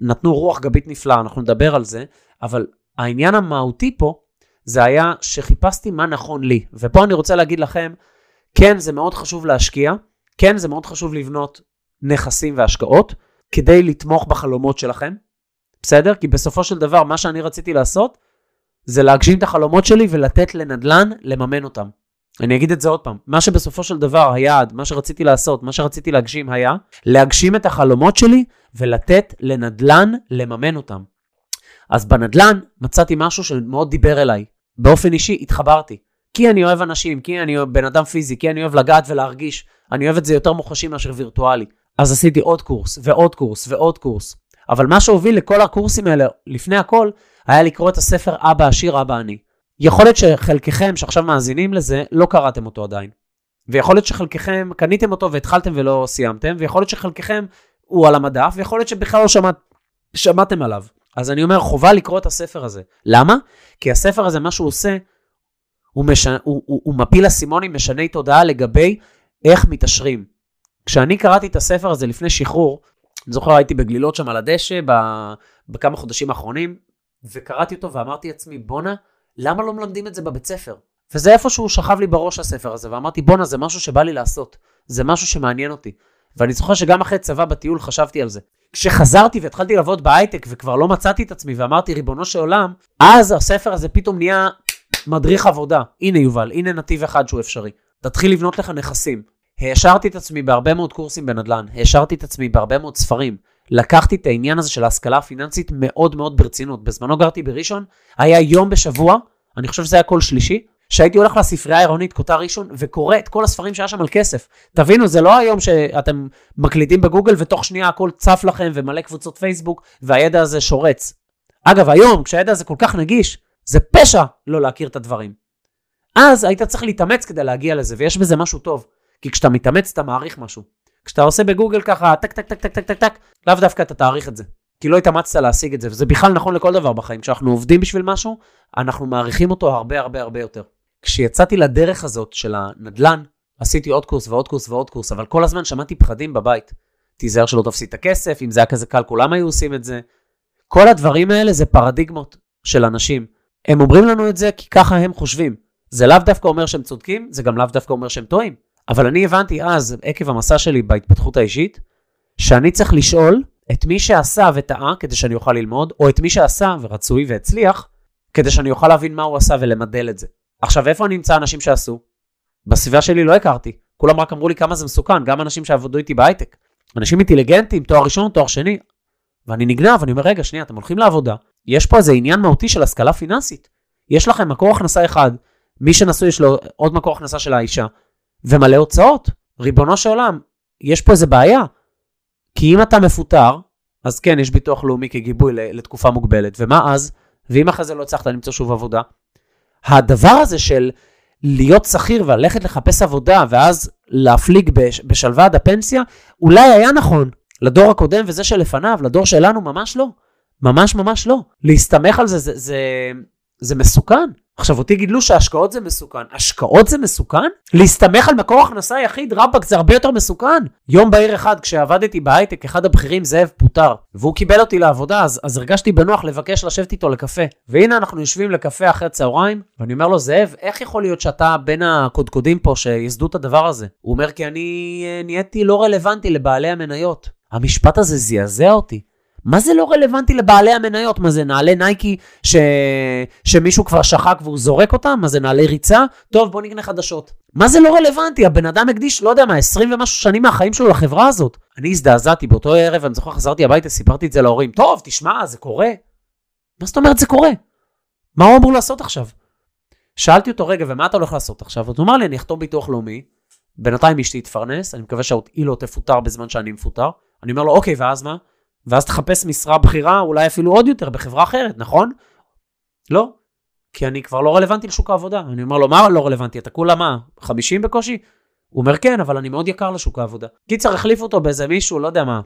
נתנו רוח גבית נפלאה, אנחנו נדבר על זה, אבל העניין המהותי פה, זה היה שחיפשתי מה נכון לי. ופה אני רוצה להגיד לכם, כן, זה מאוד חשוב להשקיע, כן, זה מאוד חשוב לבנות נכסים והשקעות, כדי לתמוך בחלומות שלכם, בסדר? כי בסופו של דבר, מה שאני רציתי לעשות, זה להגשים את החלומות שלי ולתת לנדל"ן לממן אותם. אני אגיד את זה עוד פעם, מה שבסופו של דבר היעד, מה שרציתי לעשות, מה שרציתי להגשים היה, להגשים את החלומות שלי ולתת לנדל"ן לממן אותם. אז בנדל"ן מצאתי משהו שמאוד דיבר אליי. באופן אישי התחברתי. כי אני אוהב אנשים, כי אני בן אדם פיזי, כי אני אוהב לגעת ולהרגיש. אני אוהב את זה יותר מוחשי מאשר וירטואלי. אז עשיתי עוד קורס, ועוד קורס, ועוד קורס. אבל מה שהוביל לכל הקורסים האלה, לפני הכל, היה לקרוא את הספר אבא עשיר, אבא עני. יכול להיות שחלקכם שעכשיו מאזינים לזה, לא קראתם אותו עדיין. ויכול להיות שחלקכם קניתם אותו והתחלתם ולא סיימתם, ויכול להיות שחלקכם הוא על המדף, ויכול להיות שבכלל לא שמעת, שמעתם עליו. אז אני אומר, חובה לקרוא את הספר הזה. למה? כי הספר הזה, מה שהוא עושה, הוא, משנה, הוא, הוא, הוא מפיל אסימונים, משנה תודעה לגבי איך מתעשרים. כשאני קראתי את הספר הזה לפני שחרור, אני זוכר הייתי בגלילות שם על הדשא בכמה חודשים האחרונים, וקראתי אותו ואמרתי לעצמי, בואנה, למה לא מלמדים את זה בבית ספר? וזה איפשהו שכב לי בראש הספר הזה, ואמרתי, בואנה, זה משהו שבא לי לעשות, זה משהו שמעניין אותי. ואני זוכר שגם אחרי צבא בטיול חשבתי על זה. כשחזרתי והתחלתי לעבוד בהייטק וכבר לא מצאתי את עצמי ואמרתי, ריבונו של עולם, אז הספר הזה פתאום נהיה מדריך עבודה. הנה יובל, הנה נתיב אחד שהוא אפשרי. תתחיל לבנות לך נכסים. העשרתי את עצמי בהרבה מאוד קורסים בנדל"ן, העשרתי את עצמי בהרבה מאוד ספרים. לקחתי את העניין הזה של ההשכלה הפיננסית מאוד מאוד ברצינות. בזמנו גרתי בראשון, היה יום בשבוע, אני חושב שזה היה כל שלישי, שהייתי הולך לספרייה העירונית, כותר ראשון, וקורא את כל הספרים שהיה שם על כסף. תבינו, זה לא היום שאתם מקליטים בגוגל ותוך שנייה הכל צף לכם ומלא קבוצות פייסבוק, והידע הזה שורץ. אגב, היום, כשהידע הזה כל כך נגיש, זה פשע לא להכיר את הדברים. אז היית צריך להתאמץ כדי להגיע לזה, ויש בזה משהו טוב. כי כשאתה מתאמץ אתה מעריך משהו. כשאתה עושה בגוגל ככה, טק טק טק טק טק טק טק, לאו דווקא אתה תעריך את זה. כי לא התאמצת להשיג את זה, וזה בכלל נכון לכל דבר בחיים. כשאנחנו עובדים בשביל משהו, אנחנו מעריכים אותו הרבה הרבה הרבה יותר. כשיצאתי לדרך הזאת של הנדל"ן, עשיתי עוד קורס ועוד קורס ועוד קורס, אבל כל הזמן שמעתי פחדים בבית. תיזהר שלא תפסיד את הכסף, אם זה היה כזה קל, כולם היו עושים את זה. כל הדברים האלה זה פרדיגמות של אנשים. הם אומרים לנו את זה כי ככה הם חושבים. זה לאו דווקא אומר שהם צודקים, זה גם לאו דווקא אומר שהם טועים. אבל אני הבנתי אז, עקב המסע שלי בהתפתחות האישית, שאני צריך לשאול את מי שעשה וטעה כדי שאני אוכל ללמוד, או את מי שעשה ורצוי והצליח, כדי שאני אוכל להבין מה הוא עשה ולמדל את זה. עכשיו, איפה אני אמצא אנשים שעשו? בסביבה שלי לא הכרתי. כולם רק אמרו לי כמה זה מסוכן, גם אנשים שעבדו איתי בהייטק. אנשים אינטליגנטים, תואר ראשון, תואר שני. ואני נגנב, אני אומר, רגע, שנייה, אתם הולכים לעבודה, יש פה איזה עניין מהותי של השכלה פיננסית. יש לכם מקור הכנסה אחד, מי שנשוי יש לו עוד מקור הכנסה של האישה, ומלא הוצאות. ריבונו של עולם, יש פה איזה בעיה. כי אם אתה מפוטר, אז כן, יש ביטוח לאומי כגיבוי לתקופה מוגבלת, ומה אז? ואם אחרי זה לא הצלחת למצוא שוב עבודה? הדבר הזה של להיות שכיר וללכת לחפש עבודה, ואז להפליג בשלווה עד הפנסיה, אולי היה נכון לדור הקודם וזה שלפניו, לדור שלנו ממש לא. ממש ממש לא. להסתמך על זה, זה, זה, זה מסוכן. עכשיו, אותי גידלו שהשקעות זה מסוכן. השקעות זה מסוכן? להסתמך על מקור הכנסה יחיד, רבאק, זה הרבה יותר מסוכן. יום בהיר אחד, כשעבדתי בהייטק, אחד הבכירים, זאב, פוטר, והוא קיבל אותי לעבודה, אז, אז הרגשתי בנוח לבקש לשבת איתו לקפה. והנה אנחנו יושבים לקפה אחרי צהריים, ואני אומר לו, זאב, איך יכול להיות שאתה בין הקודקודים פה שייסדו את הדבר הזה? הוא אומר, כי אני אה, נהייתי לא רלוונטי לבעלי המניות. המשפט הזה זעזע אותי. מה זה לא רלוונטי לבעלי המניות? מה זה נעלי נייקי ש... שמישהו כבר שחק והוא זורק אותם? מה זה נעלי ריצה? טוב, בוא נקנה חדשות. מה זה לא רלוונטי? הבן אדם הקדיש, לא יודע מה, 20 ומשהו שנים מהחיים שלו לחברה הזאת. אני הזדעזעתי באותו ערב, אני זוכר, חזרתי הביתה, סיפרתי את זה להורים. טוב, תשמע, זה קורה. מה זאת אומרת זה קורה? מה הוא אמור לעשות עכשיו? שאלתי אותו, רגע, ומה אתה הולך לעשות עכשיו? הוא אמר לי, אני אחתום ביטוח לאומי, בינתיים אשתי תפרנס, אני מקווה שהיא לא תפוטר בזמן שאני מפוטר. אני אומר לו, אוקיי, ואז מה? ואז תחפש משרה בכירה, אולי אפילו עוד יותר, בחברה אחרת, נכון? לא. כי אני כבר לא רלוונטי לשוק העבודה. אני אומר לו, מה לא רלוונטי? אתה כולה מה, 50 בקושי? הוא אומר, כן, אבל אני מאוד יקר לשוק העבודה. קיצר, החליף אותו באיזה מישהו, לא יודע מה,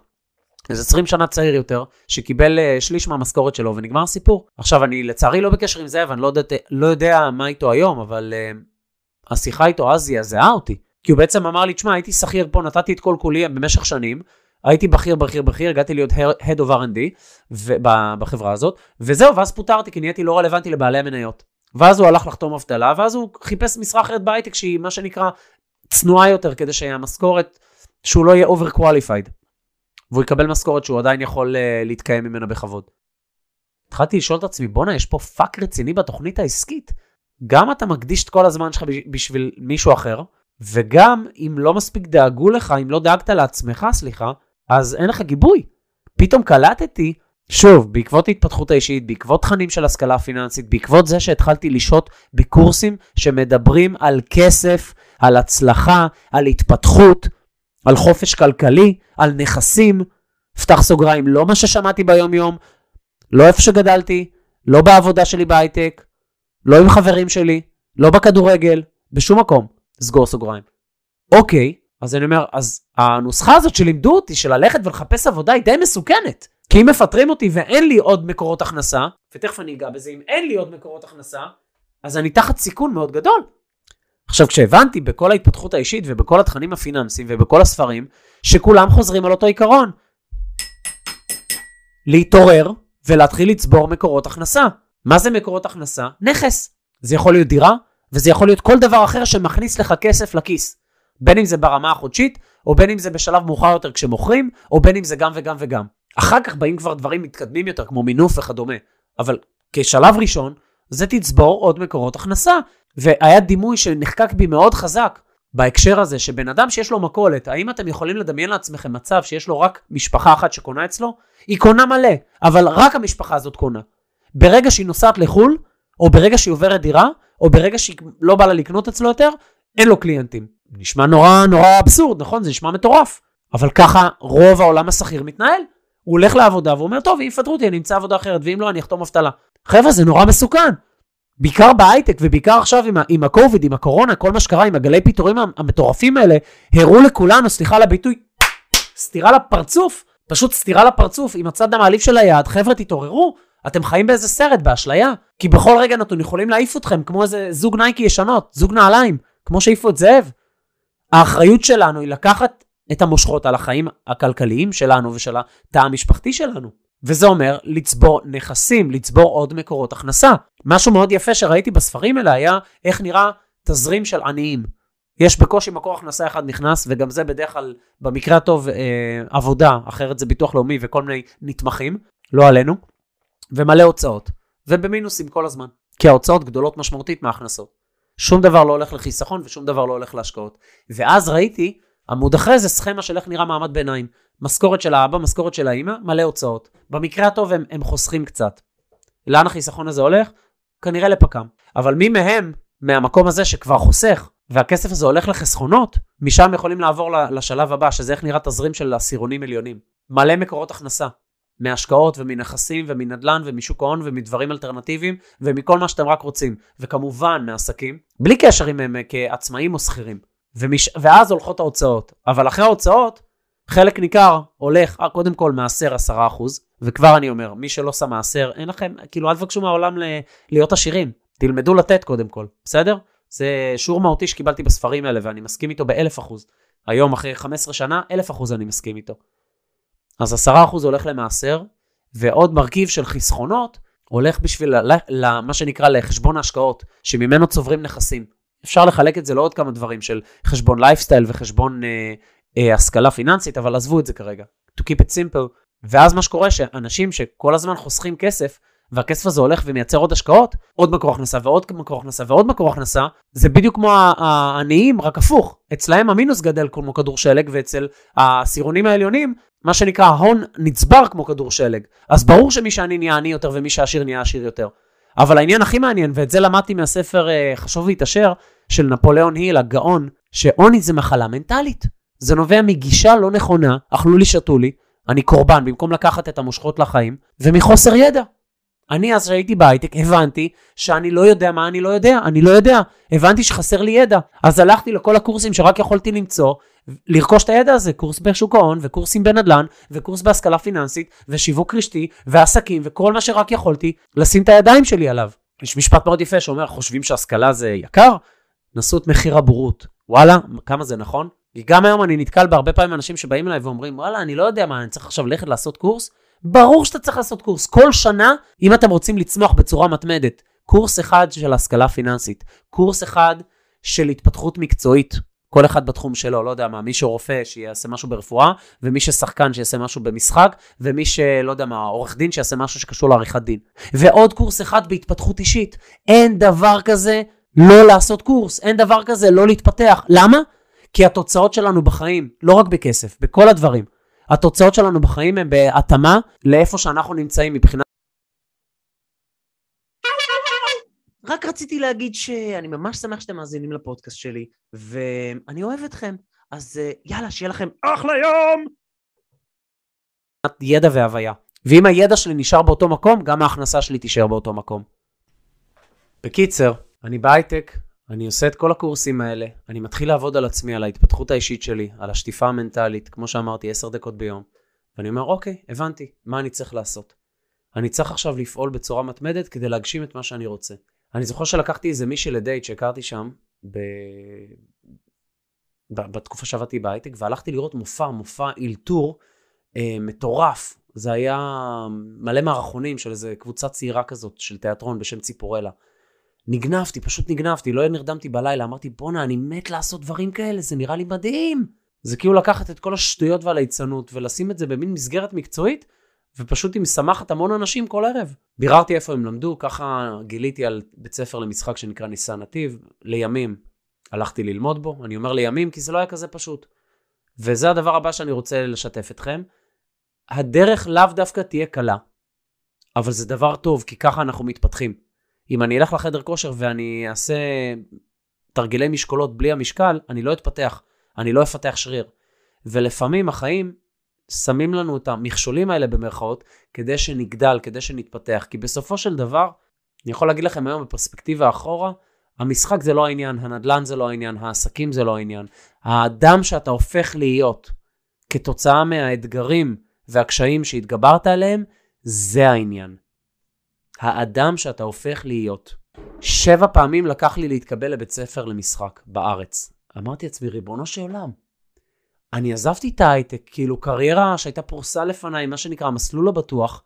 איזה 20 שנה צעיר יותר, שקיבל uh, שליש מהמשכורת שלו, ונגמר הסיפור. עכשיו, אני לצערי לא בקשר עם זה, ואני לא לא יודע מה איתו היום, אבל uh, השיחה איתו אז זעזעה אותי. כי הוא בעצם אמר לי, תשמע, הייתי שכיר פה, נתתי את כל כולי במשך שנים, הייתי בכיר, בכיר, בכיר, הגעתי להיות Head of R&D בחברה הזאת, וזהו, ואז פוטרתי, כי נהייתי לא רלוונטי לבעלי המניות. ואז הוא הלך לחתום אבטלה, ואז הוא חיפש משרה אחרת בהייטק שהיא מה שנקרא צנועה יותר, כדי שהמשכורת, שהוא לא יהיה over qualified. והוא יקבל משכורת שהוא עדיין יכול uh, להתקיים ממנה בכבוד. התחלתי לשאול את עצמי, בואנה, יש פה פאק רציני בתוכנית העסקית. גם אתה מקדיש את כל הזמן שלך בשביל מישהו אחר, וגם אם לא מספיק דאגו לך, אם לא דאגת לעצמך, סליחה, אז אין לך גיבוי. פתאום קלטתי, שוב, בעקבות ההתפתחות האישית, בעקבות תכנים של השכלה פיננסית, בעקבות זה שהתחלתי לשהות בקורסים שמדברים על כסף, על הצלחה, על התפתחות, על חופש כלכלי, על נכסים, פתח סוגריים, לא מה ששמעתי ביום-יום, לא איפה שגדלתי, לא בעבודה שלי בהייטק, לא עם חברים שלי, לא בכדורגל, בשום מקום. סגור סוגריים. אוקיי, אז אני אומר, אז הנוסחה הזאת שלימדו אותי של ללכת ולחפש עבודה היא די מסוכנת. כי אם מפטרים אותי ואין לי עוד מקורות הכנסה, ותכף אני אגע בזה, אם אין לי עוד מקורות הכנסה, אז אני תחת סיכון מאוד גדול. עכשיו, כשהבנתי בכל ההתפתחות האישית ובכל התכנים הפיננסיים ובכל הספרים, שכולם חוזרים על אותו עיקרון. להתעורר ולהתחיל לצבור מקורות הכנסה. מה זה מקורות הכנסה? נכס. זה יכול להיות דירה, וזה יכול להיות כל דבר אחר שמכניס לך כסף לכיס. בין אם זה ברמה החודשית, או בין אם זה בשלב מאוחר יותר כשמוכרים, או בין אם זה גם וגם וגם. אחר כך באים כבר דברים מתקדמים יותר, כמו מינוף וכדומה. אבל כשלב ראשון, זה תצבור עוד מקורות הכנסה. והיה דימוי שנחקק בי מאוד חזק בהקשר הזה, שבן אדם שיש לו מכולת, האם אתם יכולים לדמיין לעצמכם מצב שיש לו רק משפחה אחת שקונה אצלו? היא קונה מלא, אבל רק המשפחה הזאת קונה. ברגע שהיא נוסעת לחו"ל, או ברגע שהיא עוברת דירה, או ברגע שהיא לא באה לה לקנות אצלו יותר, אין לו קליינטים. נשמע נורא נורא אבסורד, נכון? זה נשמע מטורף. אבל ככה רוב העולם השכיר מתנהל. הוא הולך לעבודה והוא אומר, טוב, אם יפטרו אותי, אני אמצא עבודה אחרת, ואם לא, אני אחתום אבטלה. חבר'ה, זה נורא מסוכן. בעיקר בהייטק, ובעיקר עכשיו עם, עם הקוביד, עם הקורונה, כל מה שקרה, עם הגלי פיטורים המטורפים האלה, הראו לכולנו, סליחה על הביטוי, סטירה לפרצוף, פשוט סטירה לפרצוף עם הצד המעליב של היד, חבר'ה תתעוררו, אתם חיים באיזה סרט, באשליה, כי בכל רגע נתון יכולים להעיף אתכם כמו איזה זוג נייקי ישנות, זוג נעליים, כמו שהעיפו את זאב. האחריות שלנו היא לקחת את המושכות על החיים הכלכליים שלנו ושל התא המשפחתי שלנו. וזה אומר לצבור נכסים, לצבור עוד מקורות הכנסה. משהו מאוד יפה שראיתי בספרים האלה היה איך נראה תזרים של עניים. יש בקושי מקור הכנסה אחד נכנס, וגם זה בדרך כלל, במקרה הטוב, אה, עבודה, אחרת זה ביטוח לאומי וכל מיני נתמכים, לא עלינו, ומלא הוצאות, ובמינוסים כל הזמן, כי ההוצאות גדולות משמעותית מההכנסות. שום דבר לא הולך לחיסכון ושום דבר לא הולך להשקעות. ואז ראיתי, עמוד אחרי זה סכמה של איך נראה מעמד ביניים. משכורת של האבא, משכורת של האמא, מלא הוצאות. במקרה הטוב הם, הם חוסכים קצת. לאן החיסכון הזה הולך? כנראה לפק"ם. אבל מי מהם, מהמקום הזה שכבר חוסך, והכסף הזה הולך לחסכונות, משם יכולים לעבור לשלב הבא, שזה איך נראה תזרים של עשירונים עליונים. מלא מקורות הכנסה. מהשקעות ומנכסים ומנדל"ן ומשוק ההון ומדברים אלטרנטיביים ומכל מה שאתם רק רוצים. וכמובן מעסקים, בלי קשר אם הם כעצמאים או שכירים. ומש... ואז הולכות ההוצאות. אבל אחרי ההוצאות, חלק ניכר הולך, אה, קודם כל מעשר 10%, וכבר אני אומר, מי שלא שם מעשר, אין לכם, כאילו אל תבקשו מהעולם ל... להיות עשירים. תלמדו לתת קודם כל, בסדר? זה שיעור מהותי שקיבלתי בספרים האלה, ואני מסכים איתו באלף אחוז. היום, אחרי 15 שנה, אלף אחוז אני מסכים איתו. אז 10% הולך למעשר, ועוד מרכיב של חסכונות הולך בשביל, מה שנקרא, לחשבון ההשקעות, שממנו צוברים נכסים. אפשר לחלק את זה לעוד כמה דברים של חשבון לייפסטייל וחשבון אה, אה, השכלה פיננסית, אבל עזבו את זה כרגע. To keep it simple. ואז מה שקורה שאנשים שכל הזמן חוסכים כסף, והכסף הזה הולך ומייצר עוד השקעות, עוד מקור הכנסה ועוד מקור הכנסה ועוד מקור הכנסה, זה בדיוק כמו העניים, רק הפוך. אצלהם המינוס גדל כמו כדור שלג, ואצל העשירונים העליונים, מה שנקרא ההון נצבר כמו כדור שלג. אז ברור שמי שעני נהיה עני יותר ומי שעשיר נהיה עשיר יותר. אבל העניין הכי מעניין, ואת זה למדתי מהספר uh, חשוב להתעשר, של נפוליאון היל, הגאון, שעוני זה מחלה מנטלית. זה נובע מגישה לא נכונה, אכלו לי, שתו לי, אני קורבן במקום לקחת את המושכות לחיים, ומחוסר ידע. אני אז שהייתי בהייטק הבנתי שאני לא יודע מה אני לא יודע, אני לא יודע. הבנתי שחסר לי ידע. אז הלכתי לכל הקורסים שרק יכולתי למצוא, לרכוש את הידע הזה, קורס בשוק ההון, וקורסים בנדל"ן, וקורס בהשכלה פיננסית, ושיווק רשתי, ועסקים, וכל מה שרק יכולתי, לשים את הידיים שלי עליו. יש משפט מאוד יפה שאומר, חושבים שהשכלה זה יקר? נסו את מחיר הבורות. וואלה, כמה זה נכון? כי גם היום אני נתקל בהרבה פעמים אנשים שבאים אליי ואומרים, וואלה, אני לא יודע מה, אני צריך עכשיו ללכת לעשות קורס? ברור שאתה צריך לעשות קורס. כל שנה, אם אתם רוצים לצמוח בצורה מתמדת, קורס אחד של השכלה פיננסית, קורס אחד של התפתחות מקצועית, כל אחד בתחום שלו, לא יודע מה, מי שרופא שיעשה משהו ברפואה, ומי ששחקן שיעשה משהו במשחק, ומי שלא יודע מה, עורך דין שיעשה משהו שקשור לעריכת דין. ועוד קורס אחד בהתפתחות אישית. אין דבר כזה לא לעשות קורס, אין דבר כזה לא להתפתח. למה? כי התוצאות שלנו בחיים, לא רק בכסף, בכל הדברים, התוצאות שלנו בחיים הן בהתאמה לאיפה שאנחנו נמצאים מבחינת... רק רציתי להגיד שאני ממש שמח שאתם מאזינים לפודקאסט שלי, ואני אוהב אתכם, אז אה, יאללה, שיהיה לכם אחלה יום! ידע והוויה. ואם הידע שלי נשאר באותו מקום, גם ההכנסה שלי תישאר באותו מקום. בקיצר, אני בהייטק, אני עושה את כל הקורסים האלה, אני מתחיל לעבוד על עצמי, על ההתפתחות האישית שלי, על השטיפה המנטלית, כמו שאמרתי, 10 דקות ביום. ואני אומר, אוקיי, הבנתי, מה אני צריך לעשות? אני צריך עכשיו לפעול בצורה מתמדת כדי להגשים את מה שאני רוצה. אני זוכר שלקחתי איזה מישהי לדייט שהכרתי שם, ב... ב... בתקופה שעבדתי בהייטק, והלכתי לראות מופע, מופע אילתור אה, מטורף. זה היה מלא מערכונים של איזה קבוצה צעירה כזאת, של תיאטרון בשם ציפורלה. נגנבתי, פשוט נגנבתי, לא נרדמתי בלילה, אמרתי, בואנה, אני מת לעשות דברים כאלה, זה נראה לי מדהים. זה כאילו לקחת את כל השטויות והליצנות ולשים את זה במין מסגרת מקצועית, ופשוט היא משמחת המון אנשים כל ערב. ביררתי איפה הם למדו, ככה גיליתי על בית ספר למשחק שנקרא ניסן נתיב, לימים הלכתי ללמוד בו, אני אומר לימים כי זה לא היה כזה פשוט. וזה הדבר הבא שאני רוצה לשתף אתכם. הדרך לאו דווקא תהיה קלה, אבל זה דבר טוב, כי ככה אנחנו מתפתחים. אם אני אלך לחדר כושר ואני אעשה תרגילי משקולות בלי המשקל, אני לא אתפתח, אני לא אפתח שריר. ולפעמים החיים שמים לנו את המכשולים האלה במרכאות, כדי שנגדל, כדי שנתפתח. כי בסופו של דבר, אני יכול להגיד לכם היום בפרספקטיבה אחורה, המשחק זה לא העניין, הנדל"ן זה לא העניין, העסקים זה לא העניין. האדם שאתה הופך להיות כתוצאה מהאתגרים והקשיים שהתגברת עליהם, זה העניין. האדם שאתה הופך להיות. שבע פעמים לקח לי להתקבל לבית ספר למשחק בארץ. אמרתי לעצמי, ריבונו של עולם, אני עזבתי את ההייטק, כאילו קריירה שהייתה פרוסה לפניי, מה שנקרא המסלול הבטוח.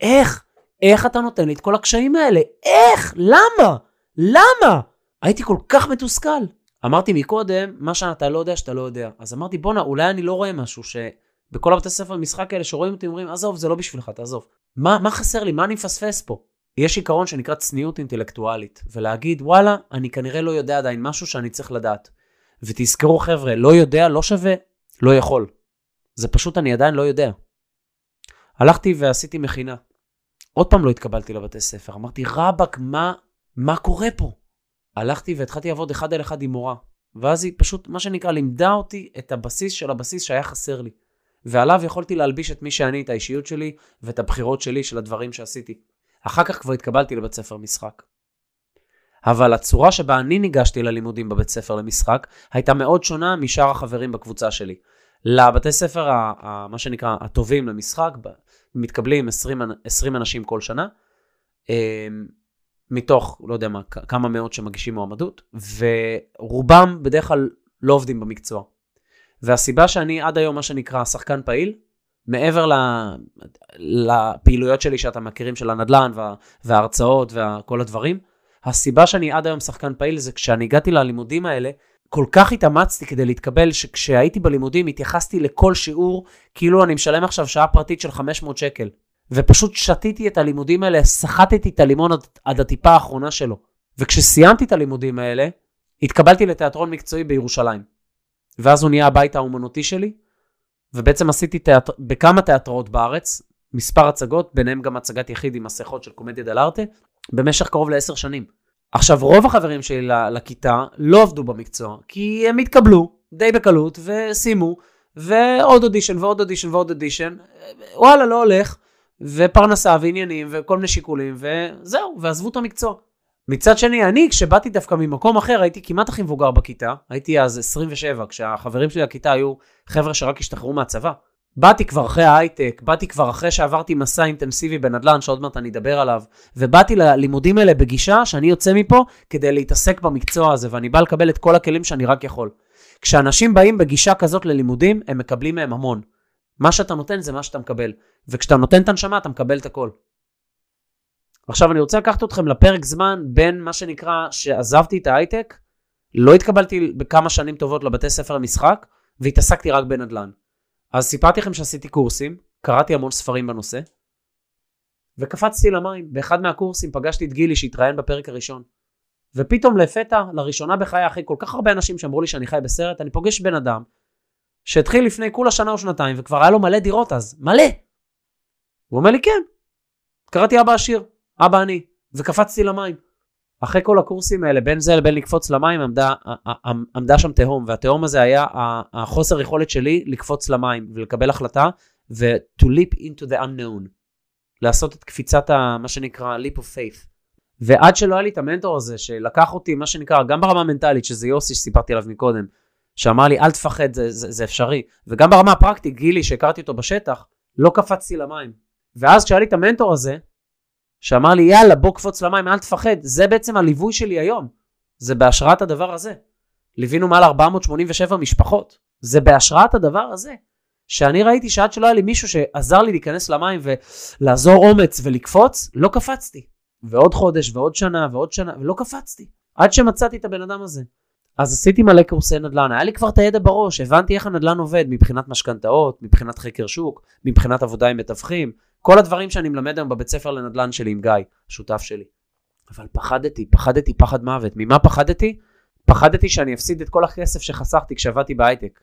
איך? איך אתה נותן לי את כל הקשיים האלה? איך? למה? למה? הייתי כל כך מתוסכל. אמרתי מקודם, מה שאתה לא יודע שאתה לא יודע. אז אמרתי, בואנה, אולי אני לא רואה משהו שבכל הבתי ספר במשחק האלה שרואים אותי אומרים, עזוב, זה לא בשבילך, תעזוב. מה, מה חסר לי? מה אני מפספס פה? יש עיקרון שנקרא צניעות אינטלקטואלית, ולהגיד, וואלה, אני כנראה לא יודע עדיין משהו שאני צריך לדעת. ותזכרו, חבר'ה, לא יודע, לא שווה, לא יכול. זה פשוט אני עדיין לא יודע. הלכתי ועשיתי מכינה. עוד פעם לא התקבלתי לבתי ספר. אמרתי, רבאק, מה, מה קורה פה? הלכתי והתחלתי לעבוד אחד על אחד עם מורה. ואז היא פשוט, מה שנקרא, לימדה אותי את הבסיס של הבסיס שהיה חסר לי. ועליו יכולתי להלביש את מי שאני, את האישיות שלי ואת הבחירות שלי של הדברים שעשיתי. אחר כך כבר התקבלתי לבית ספר משחק. אבל הצורה שבה אני ניגשתי ללימודים בבית ספר למשחק הייתה מאוד שונה משאר החברים בקבוצה שלי. לבתי ספר, ה, ה, מה שנקרא, הטובים למשחק, מתקבלים 20, 20 אנשים כל שנה, אמ, מתוך, לא יודע מה, כמה מאות שמגישים מועמדות, ורובם בדרך כלל לא עובדים במקצוע. והסיבה שאני עד היום, מה שנקרא, שחקן פעיל, מעבר לפעילויות שלי שאתם מכירים של הנדל"ן וה, וההרצאות וכל הדברים, הסיבה שאני עד היום שחקן פעיל זה כשאני הגעתי ללימודים האלה, כל כך התאמצתי כדי להתקבל, שכשהייתי בלימודים התייחסתי לכל שיעור כאילו אני משלם עכשיו שעה פרטית של 500 שקל. ופשוט שתיתי את הלימודים האלה, סחטתי את הלימון עד, עד הטיפה האחרונה שלו. וכשסיימתי את הלימודים האלה, התקבלתי לתיאטרון מקצועי בירושלים. ואז הוא נהיה הבית האומנותי שלי, ובעצם עשיתי תיאטר... בכמה תיאטראות בארץ, מספר הצגות, ביניהם גם הצגת יחיד עם מסכות של קומדיה דל ארטה, במשך קרוב לעשר שנים. עכשיו, רוב החברים שלי לכיתה לא עבדו במקצוע, כי הם התקבלו די בקלות וסיימו, ועוד אודישן ועוד אודישן ועוד אודישן, וואלה, לא הולך, ופרנסה ועניינים וכל מיני שיקולים, וזהו, ועזבו את המקצוע. מצד שני, אני, כשבאתי דווקא ממקום אחר, הייתי כמעט הכי מבוגר בכיתה, הייתי אז 27, כשהחברים שלי לכיתה היו חבר'ה שרק השתחררו מהצבא. באתי כבר אחרי ההייטק, באתי כבר אחרי שעברתי מסע אינטנסיבי בנדל"ן, שעוד מעט אני אדבר עליו, ובאתי ללימודים האלה בגישה שאני יוצא מפה כדי להתעסק במקצוע הזה, ואני בא לקבל את כל הכלים שאני רק יכול. כשאנשים באים בגישה כזאת ללימודים, הם מקבלים מהם המון. מה שאתה נותן זה מה שאתה מקבל, וכשאתה נותן את הנשמה, אתה מקבל את הכל. עכשיו אני רוצה לקחת אתכם לפרק זמן בין מה שנקרא שעזבתי את ההייטק לא התקבלתי בכמה שנים טובות לבתי ספר למשחק, והתעסקתי רק בנדל"ן. אז סיפרתי לכם שעשיתי קורסים, קראתי המון ספרים בנושא, וקפצתי למים. באחד מהקורסים פגשתי את גילי שהתראיין בפרק הראשון. ופתאום לפתע, לראשונה בחיי, אחרי כל כך הרבה אנשים שאמרו לי שאני חי בסרט, אני פוגש בן אדם שהתחיל לפני כולה שנה או שנתיים, וכבר היה לו מלא דירות אז, מלא. הוא אומר לי, כן. קראתי אבא עשיר, אבא אני, וקפצתי למים. אחרי כל הקורסים האלה, בין זה לבין לקפוץ למים, עמדה, עמדה שם תהום, והתהום הזה היה החוסר יכולת שלי לקפוץ למים ולקבל החלטה, ו- to leap into the unknown. לעשות את קפיצת ה... מה שנקרא leap of faith. ועד שלא היה לי את המנטור הזה, שלקח אותי, מה שנקרא, גם ברמה המנטלית, שזה יוסי שסיפרתי עליו מקודם, שאמר לי, אל תפחד, זה, זה, זה אפשרי. וגם ברמה הפרקטית, גילי, שהכרתי אותו בשטח, לא קפצתי למים. ואז כשהיה לי את המנטור הזה, שאמר לי, יאללה, בוא קפוץ למים, אל תפחד, זה בעצם הליווי שלי היום. זה בהשראת הדבר הזה. ליווינו מעל 487 משפחות. זה בהשראת הדבר הזה. שאני ראיתי שעד שלא היה לי מישהו שעזר לי להיכנס למים ולעזור אומץ ולקפוץ, לא קפצתי. ועוד חודש ועוד שנה ועוד שנה, ולא קפצתי. עד שמצאתי את הבן אדם הזה. אז עשיתי מלא קורסי נדל"ן, היה לי כבר את הידע בראש, הבנתי איך הנדל"ן עובד מבחינת משכנתאות, מבחינת חקר שוק, מבחינת עבודה עם מתווכים, כל הדברים שאני מלמד היום בבית ספר לנדל"ן שלי עם גיא, השותף שלי. אבל פחדתי, פחדתי פחד מוות. ממה פחדתי? פחדתי שאני אפסיד את כל הכסף שחסכתי כשעבדתי בהייטק.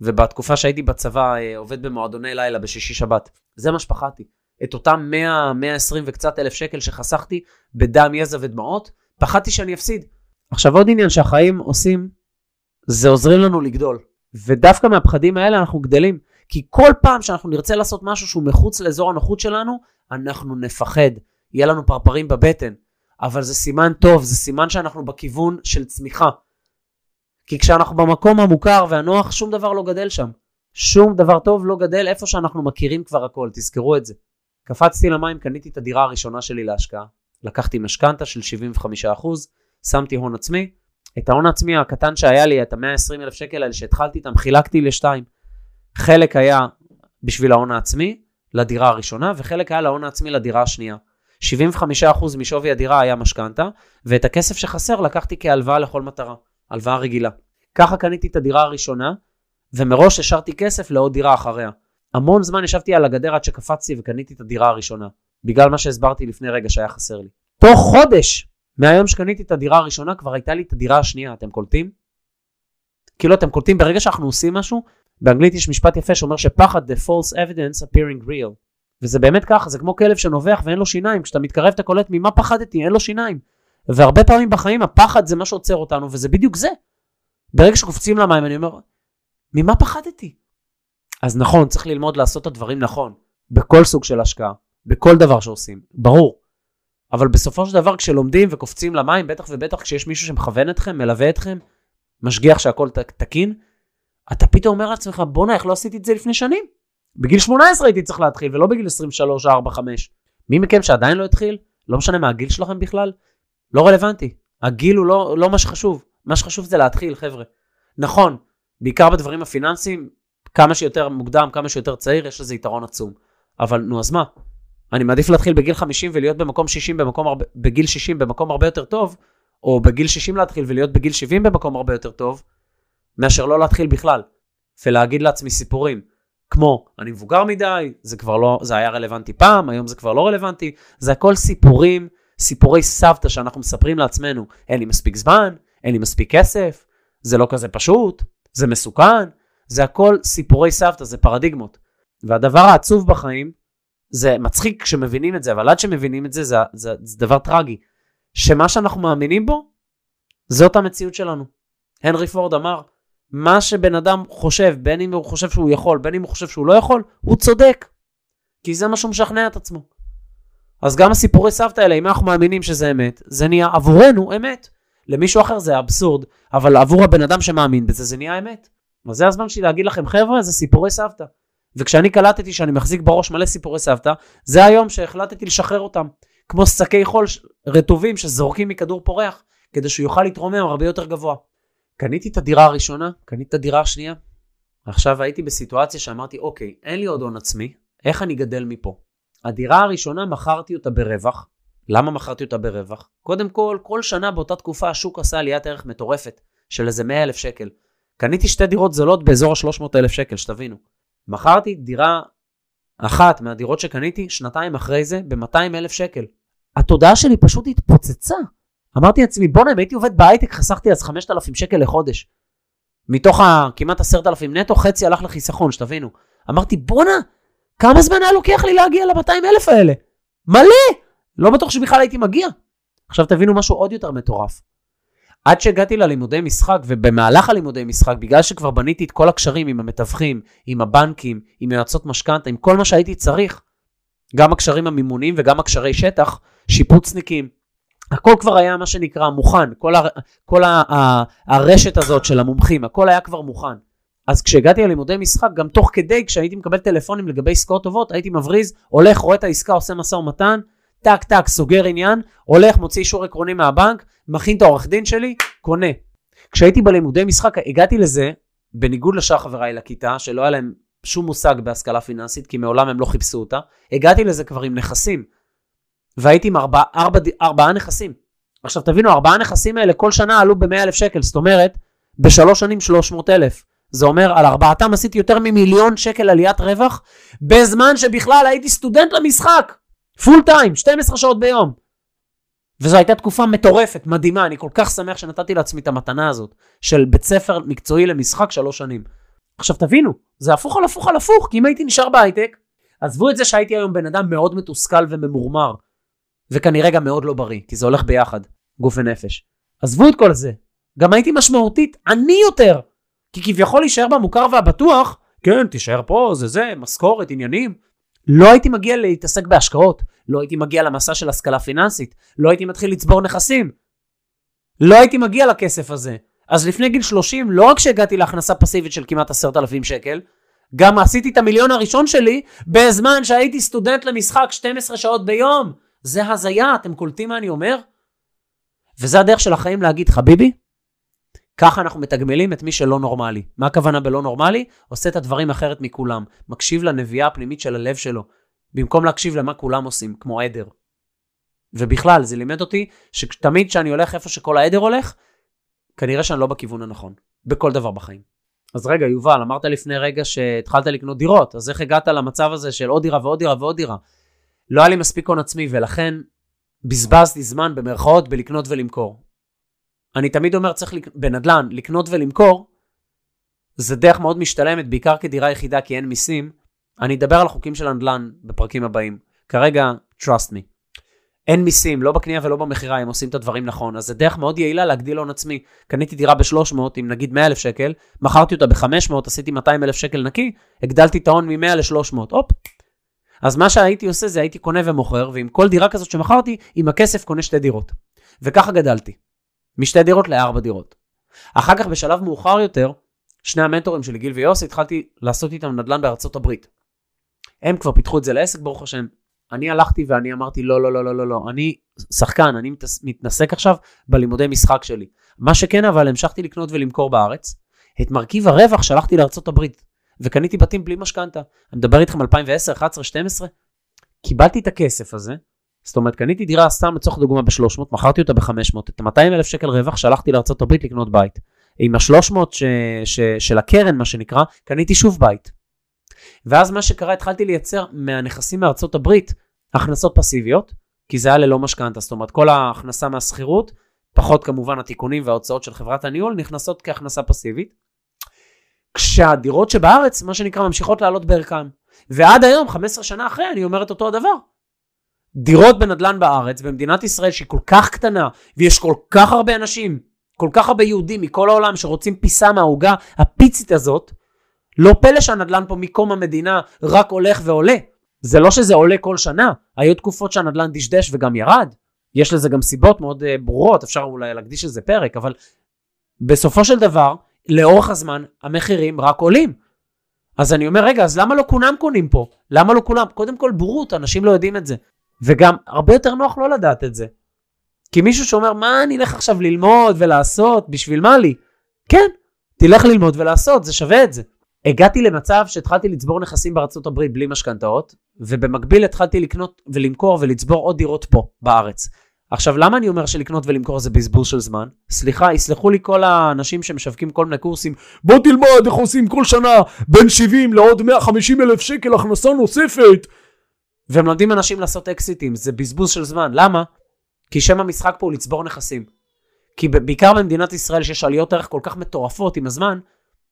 ובתקופה שהייתי בצבא אה, עובד במועדוני לילה בשישי שבת. זה מה שפחדתי. את אותם 100, 120 וקצת אלף שקל שחסכתי בדם, יזע ודמעות, פחדתי שאני אפסיד. עכשיו עוד עניין שהחיים עושים, זה עוזרים לנו לגדול. ודווקא מהפחדים האלה אנחנו גדלים. כי כל פעם שאנחנו נרצה לעשות משהו שהוא מחוץ לאזור הנוחות שלנו, אנחנו נפחד. יהיה לנו פרפרים בבטן. אבל זה סימן טוב, זה סימן שאנחנו בכיוון של צמיחה. כי כשאנחנו במקום המוכר והנוח, שום דבר לא גדל שם. שום דבר טוב לא גדל איפה שאנחנו מכירים כבר הכל, תזכרו את זה. קפצתי למים, קניתי את הדירה הראשונה שלי להשקעה. לקחתי משכנתה של 75%, שמתי הון עצמי. את ההון העצמי הקטן שהיה לי, את ה-120 אלף שקל האלה שהתחלתי איתם, חילקתי לשתיים. חלק היה בשביל ההון העצמי, לדירה הראשונה, וחלק היה להון העצמי לדירה השנייה. 75% משווי הדירה היה משכנתה, ואת הכסף שחסר לקחתי כהלוואה לכל מטרה. הלוואה רגילה. ככה קניתי את הדירה הראשונה, ומראש השארתי כסף לעוד דירה אחריה. המון זמן ישבתי על הגדר עד שקפצתי וקניתי את הדירה הראשונה, בגלל מה שהסברתי לפני רגע שהיה חסר לי. תוך חודש מהיום שקניתי את הדירה הראשונה כבר הייתה לי את הדירה השנייה, אתם קולטים? כאילו אתם קולטים ברגע שאנחנו עושים משהו, באנגלית יש משפט יפה שאומר שפחד the false evidence appearing real. וזה באמת ככה, זה כמו כלב שנובח ואין לו שיניים, כשאתה מתקרב אתה קולט ממה פחדתי, אין לו שיניים. והרבה פעמים בחיים הפחד זה מה שעוצר אותנו, וזה בדיוק זה. ברגע שקופצים למים, אני אומר, ממה פחדתי? אז נכון, צריך ללמוד לעשות את הדברים נכון, בכל סוג של השקעה, בכל דבר שעושים, ברור. אבל בסופו של דבר, כשלומדים וקופצים למים, בטח ובטח כשיש מישהו שמכוון אתכם, מלווה אתכם, משגיח שהכל תקין, אתה פתאום אומר לעצמך, בואנה, איך לא עשיתי את זה לפני שנים? בגיל 18 הייתי צריך להתחיל, ולא בגיל 23, 4, 5. מי מכם שעדיין לא התחיל, לא משנה מה הגיל שלכם בכלל, לא רלוונטי. הגיל הוא לא, לא מה שחשוב. מה שחשוב זה להתחיל, חבר'ה. נכון, בעיקר בדברים הפיננסיים, כמה שיותר מוקדם, כמה שיותר צעיר, יש לזה יתרון עצום. אבל נו, אז מה? אני מעדיף להתחיל בגיל 50 ולהיות במקום 60, במקום הרבה, בגיל 60 במקום הרבה יותר טוב, או בגיל 60 להתחיל ולהיות בגיל 70 במקום הרבה יותר טוב, מאשר לא להתחיל בכלל, ולהגיד לעצמי סיפורים, כמו, אני מבוגר מדי, זה כבר לא, זה היה רלוונטי פעם, היום זה כבר לא רלוונטי, זה הכל סיפורים סיפורי סבתא שאנחנו מספרים לעצמנו, אין לי מספיק זמן, אין לי מספיק כסף, זה לא כזה פשוט, זה מסוכן, זה הכל סיפורי סבתא, זה פרדיגמות. והדבר העצוב בחיים, זה מצחיק כשמבינים את זה, אבל עד שמבינים את זה, זה, זה, זה דבר טרגי. שמה שאנחנו מאמינים בו, זאת המציאות שלנו. הנרי פורד אמר, מה שבן אדם חושב, בין אם הוא חושב שהוא יכול, בין אם הוא חושב שהוא לא יכול, הוא צודק. כי זה מה שהוא משכנע את עצמו. אז גם הסיפורי סבתא האלה, אם אנחנו מאמינים שזה אמת, זה נהיה עבורנו אמת. למישהו אחר זה אבסורד, אבל עבור הבן אדם שמאמין בזה, זה נהיה אמת. אז זה הזמן שלי להגיד לכם, חבר'ה, זה סיפורי סבתא. וכשאני קלטתי שאני מחזיק בראש מלא סיפורי סבתא, זה היום שהחלטתי לשחרר אותם. כמו שקי חול רטובים שזורקים מכדור פורח, כדי שהוא יוכל להתרומם הרבה יותר גבוה. קניתי את הדירה הראשונה, קניתי את הדירה השנייה. עכשיו הייתי בסיטואציה שאמרתי, אוקיי, אין לי עוד הון עצמי, איך אני גדל מפה? הדירה הראשונה מכרתי אותה ברווח. למה מכרתי אותה ברווח? קודם כל, כל שנה באותה תקופה השוק עשה עליית ערך מטורפת. של איזה 100 אלף שקל. קניתי שתי דירות זולות באזור ה-300 אלף שקל, שתבינו. מכרתי דירה אחת מהדירות שקניתי שנתיים אחרי זה ב-200 אלף שקל. התודעה שלי פשוט התפוצצה. אמרתי לעצמי, בואנה, אם הייתי עובד בהייטק, חסכתי אז 5,000 שקל לחודש. מתוך הכמעט 10,000 נטו, חצי הלך לחיסכון, שתבינו. אמרתי, בואנה, כמה זמן היה לוקח לי להגיע ל-200 אלף האלה? מלא! לא בטוח שבכלל הייתי מגיע. עכשיו תבינו משהו עוד יותר מטורף. עד שהגעתי ללימודי משחק, ובמהלך הלימודי משחק, בגלל שכבר בניתי את כל הקשרים עם המתווכים, עם הבנקים, עם יועצות משכנתה, עם כל מה שהייתי צריך, גם הקשרים המימוניים וגם הקשרי שטח, שיפוצניקים, הכל כבר היה מה שנקרא מוכן, כל, הר... כל ה... ה... הרשת הזאת של המומחים, הכל היה כבר מוכן. אז כשהגעתי ללימודי משחק, גם תוך כדי, כשהייתי מקבל טלפונים לגבי עסקאות טובות, הייתי מבריז, הולך, רואה את העסקה, עושה משא ומתן, טק טק, סוגר עניין, הולך, מוציא אישור עקרוני מהבנק, מכין את העורך דין שלי, קונה. כשהייתי בלימודי משחק, הגעתי לזה, בניגוד לשאר חבריי לכיתה, שלא היה להם שום מושג בהשכלה פיננסית, כי מעולם הם לא חיפשו אותה, הגעתי לזה כבר עם נכסים. והייתי עם ארבע, ארבע, ארבעה נכסים. עכשיו תבינו, ארבעה נכסים האלה כל שנה עלו ב 100000 שקל, זאת אומרת, בשלוש שנים 300,000. זה אומר, על ארבעתם עשיתי יותר ממיליון שקל עליית רווח, בזמן שבכלל הייתי סטודנט למשחק. full time, 12 שעות ביום. וזו הייתה תקופה מטורפת, מדהימה, אני כל כך שמח שנתתי לעצמי את המתנה הזאת, של בית ספר מקצועי למשחק שלוש שנים. עכשיו תבינו, זה הפוך על הפוך על הפוך, כי אם הייתי נשאר בהייטק, עזבו את זה שהייתי היום בן אדם מאוד מתוסכל וממורמר, וכנראה גם מאוד לא בריא, כי זה הולך ביחד, גוף ונפש. עזבו את כל זה, גם הייתי משמעותית עני יותר, כי כביכול להישאר במוכר והבטוח, כן, תישאר פה, זה זה, משכורת, עניינים. לא הייתי מגיע להתעסק בהשקעות, לא הייתי מגיע למסע של השכלה פיננסית, לא הייתי מתחיל לצבור נכסים. לא הייתי מגיע לכסף הזה. אז לפני גיל 30, לא רק שהגעתי להכנסה פסיבית של כמעט עשרת אלפים שקל, גם עשיתי את המיליון הראשון שלי בזמן שהייתי סטודנט למשחק 12 שעות ביום. זה הזיה, אתם קולטים מה אני אומר? וזה הדרך של החיים להגיד, חביבי, ככה אנחנו מתגמלים את מי שלא נורמלי. מה הכוונה בלא נורמלי? עושה את הדברים אחרת מכולם. מקשיב לנביאה הפנימית של הלב שלו, במקום להקשיב למה כולם עושים, כמו עדר. ובכלל, זה לימד אותי שתמיד כשאני הולך איפה שכל העדר הולך, כנראה שאני לא בכיוון הנכון, בכל דבר בחיים. אז רגע, יובל, אמרת לפני רגע שהתחלת לקנות דירות, אז איך הגעת למצב הזה של עוד דירה ועוד דירה ועוד דירה? לא היה לי מספיק הון עצמי, ולכן בזבזתי זמן במרכאות בלקנות ולמכור. אני תמיד אומר, צריך לק... בנדל"ן, לקנות ולמכור, זה דרך מאוד משתלמת, בעיקר כדירה יחידה, כי אין מיסים. אני אדבר על החוקים של הנדל"ן בפרקים הבאים. כרגע, trust me. אין מיסים, לא בקנייה ולא במכירה, הם עושים את הדברים נכון. אז זה דרך מאוד יעילה להגדיל הון עצמי. קניתי דירה ב-300, עם נגיד 100,000 שקל, מכרתי אותה ב-500, עשיתי 200,000 שקל נקי, הגדלתי את ההון מ-100 ל-300, הופ. אז מה שהייתי עושה זה הייתי קונה ומוכר, ועם כל דירה כזאת שמכרתי, עם הכסף קונה שתי דירות. וככה גדלתי. משתי דירות לארבע דירות. אחר כך בשלב מאוחר יותר, שני המנטורים שלי, גיל ויוסי, התחלתי לעשות איתם נדל"ן בארצות הברית. הם כבר פיתחו את זה לעסק, ברוך השם. אני הלכתי ואני אמרתי, לא, לא, לא, לא, לא, לא, אני שחקן, אני מתנסק עכשיו בלימודי משחק שלי. מה שכן, אבל המשכתי לקנות ולמכור בארץ. את מרכיב הרווח שלחתי לארצות הברית, וקניתי בתים בלי משכנתה. אני מדבר איתכם 2010, 11, 12. קיבלתי את הכסף הזה, זאת אומרת, קניתי דירה סתם לצורך דוגמה ב-300, מכרתי אותה ב-500, את ה-200 אלף שקל רווח שלחתי לארה"ב לקנות בית. עם ה-300 ש- ש- של הקרן, מה שנקרא, קניתי שוב בית. ואז מה שקרה, התחלתי לייצר מהנכסים הברית הכנסות פסיביות, כי זה היה ללא משכנתה, זאת אומרת, כל ההכנסה מהשכירות, פחות כמובן התיקונים וההוצאות של חברת הניהול, נכנסות כהכנסה פסיבית. כשהדירות שבארץ, מה שנקרא, ממשיכות לעלות בערכן. ועד היום, 15 שנה אחרי, אני אומר את אותו הדבר. דירות בנדל"ן בארץ, במדינת ישראל שהיא כל כך קטנה, ויש כל כך הרבה אנשים, כל כך הרבה יהודים מכל העולם שרוצים פיסה מהעוגה הפיצית הזאת, לא פלא שהנדל"ן פה מקום המדינה רק הולך ועולה. זה לא שזה עולה כל שנה, היו תקופות שהנדל"ן דשדש וגם ירד. יש לזה גם סיבות מאוד uh, ברורות, אפשר אולי להקדיש לזה פרק, אבל בסופו של דבר, לאורך הזמן, המחירים רק עולים. אז אני אומר, רגע, אז למה לא כולם קונים פה? למה לא כולם? קודם כל בורות, אנשים לא יודעים את זה. וגם הרבה יותר נוח לא לדעת את זה. כי מישהו שאומר, מה אני אלך עכשיו ללמוד ולעשות, בשביל מה לי? כן, תלך ללמוד ולעשות, זה שווה את זה. הגעתי למצב שהתחלתי לצבור נכסים בארצות הברית בלי משכנתאות, ובמקביל התחלתי לקנות ולמכור ולצבור עוד דירות פה, בארץ. עכשיו, למה אני אומר שלקנות ולמכור זה בזבוז של זמן? סליחה, יסלחו לי כל האנשים שמשווקים כל מיני קורסים, בוא תלמד איך עושים כל שנה בין 70 לעוד 150 אלף שקל הכנסה נוספת. והם לומדים אנשים לעשות אקזיטים, זה בזבוז של זמן. למה? כי שם המשחק פה הוא לצבור נכסים. כי בעיקר במדינת ישראל שיש עליות ערך כל כך מטורפות עם הזמן,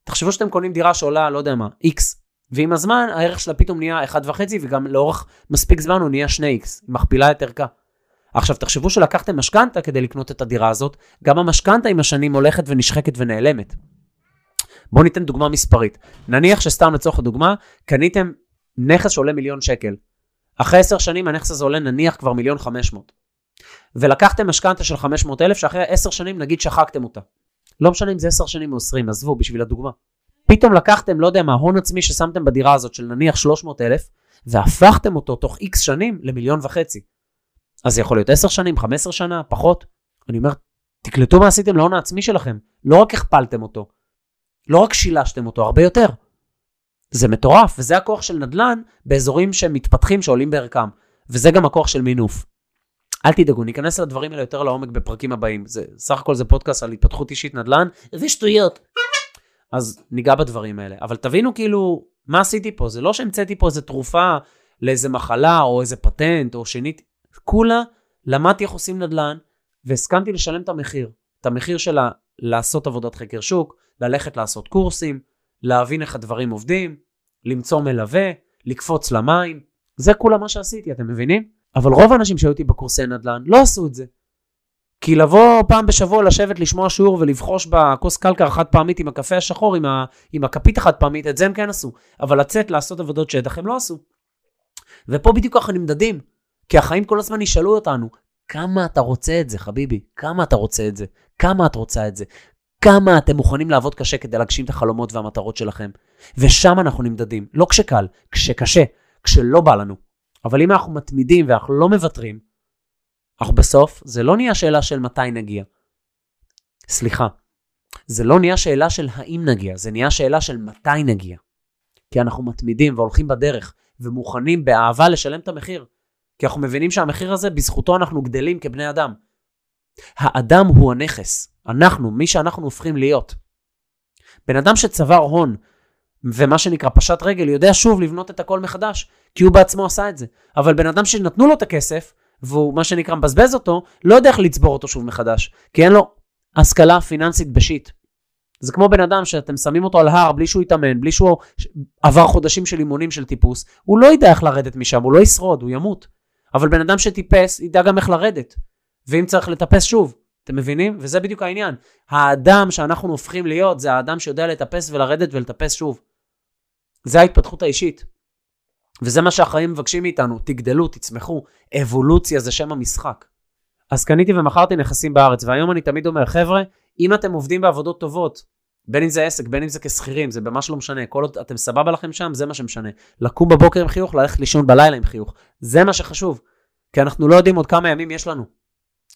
תחשבו שאתם קונים דירה שעולה, לא יודע מה, X, ועם הזמן הערך שלה פתאום נהיה 1.5 וגם לאורך מספיק זמן הוא נהיה 2X, היא מכפילה את ערכה. עכשיו תחשבו שלקחתם משכנתה כדי לקנות את הדירה הזאת, גם המשכנתה עם השנים הולכת ונשחקת ונעלמת. בואו ניתן דוגמה מספרית. נניח שסתם לצורך הדוגמה, קניתם נכס שעולה מיליון שקל. אחרי 10 שנים הנכס הזה עולה נניח כבר מיליון 500. ולקחתם משכנתה של 500 אלף שאחרי 10 שנים נגיד שחקתם אותה. לא משנה אם זה 10 שנים או 20, עזבו בשביל הדוגמה. פתאום לקחתם, לא יודע מה, הון עצמי ששמתם בדירה הזאת של נניח 300 אלף, והפכתם אותו תוך איקס שנים למיליון וחצי. אז זה יכול להיות 10 שנים, 15 שנה, פחות. אני אומר, תקלטו מה עשיתם להון העצמי שלכם. לא רק הכפלתם אותו, לא רק שילשתם אותו, הרבה יותר. זה מטורף, וזה הכוח של נדל"ן באזורים שהם מתפתחים, שעולים בערכם. וזה גם הכוח של מינוף. אל תדאגו, ניכנס לדברים האלה יותר לעומק בפרקים הבאים. זה, סך הכל זה פודקאסט על התפתחות אישית נדל"ן, ושטויות. אז ניגע בדברים האלה. אבל תבינו כאילו, מה עשיתי פה? זה לא שהמצאתי פה איזה תרופה לאיזה מחלה או איזה פטנט או שנית, כולה למדתי איך עושים נדל"ן והסכמתי לשלם את המחיר. את המחיר של לעשות עבודת חקר שוק, ללכת לעשות קורסים, להבין איך הדברים עובדים, למצוא מלווה, לקפוץ למים. זה כולה מה שעשיתי, אתם מבינים? אבל רוב האנשים שהיו איתי בקורסי נדל"ן לא עשו את זה. כי לבוא פעם בשבוע לשבת לשמוע שיעור ולבחוש בכוס קלקר חד פעמית עם הקפה השחור, עם, ה, עם הכפית החד פעמית, את זה הם כן עשו. אבל לצאת לעשות עבודות שטח הם לא עשו. ופה בדיוק ככה נמדדים. כי החיים כל הזמן ישאלו אותנו, כמה אתה רוצה את זה, חביבי? כמה אתה רוצה את זה? כמה את רוצה את זה? כמה אתם מוכנים לעבוד קשה כדי להגשים את החלומות והמטרות שלכם? ושם אנחנו נמדדים. לא כשקל, כשקשה, כשלא בא לנו. אבל אם אנחנו מתמידים ואנחנו לא מוותרים, אך בסוף זה לא נהיה שאלה של מתי נגיע. סליחה, זה לא נהיה שאלה של האם נגיע, זה נהיה שאלה של מתי נגיע. כי אנחנו מתמידים והולכים בדרך ומוכנים באהבה לשלם את המחיר. כי אנחנו מבינים שהמחיר הזה, בזכותו אנחנו גדלים כבני אדם. האדם הוא הנכס, אנחנו, מי שאנחנו הופכים להיות. בן אדם שצבר הון ומה שנקרא פשט רגל, יודע שוב לבנות את הכל מחדש, כי הוא בעצמו עשה את זה. אבל בן אדם שנתנו לו את הכסף, והוא מה שנקרא מבזבז אותו, לא יודע איך לצבור אותו שוב מחדש, כי אין לו השכלה פיננסית בשיט. זה כמו בן אדם שאתם שמים אותו על הר בלי שהוא יתאמן, בלי שהוא עבר חודשים של אימונים של טיפוס, הוא לא ידע איך לרדת משם, הוא לא ישרוד, הוא ימות. אבל בן אדם שטיפס, ידע גם איך לרדת. ואם צריך לטפס שוב, אתם מבינים? וזה בדיוק העניין. האדם שאנחנו הופכים להיות, זה האדם שיודע לטפס ולרדת ולטפס שוב. זה ההתפתחות האישית. וזה מה שהחיים מבקשים מאיתנו, תגדלו, תצמחו, אבולוציה זה שם המשחק. אז קניתי ומכרתי נכסים בארץ, והיום אני תמיד אומר, חבר'ה, אם אתם עובדים בעבודות טובות, בין אם זה עסק, בין אם זה כשכירים, זה ממש לא משנה, כל עוד אתם סבבה לכם שם, זה מה שמשנה. לקום בבוקר עם חיוך, ללכת לישון בלילה עם חיוך, זה מה שחשוב. כי אנחנו לא יודעים עוד כמה ימים יש לנו.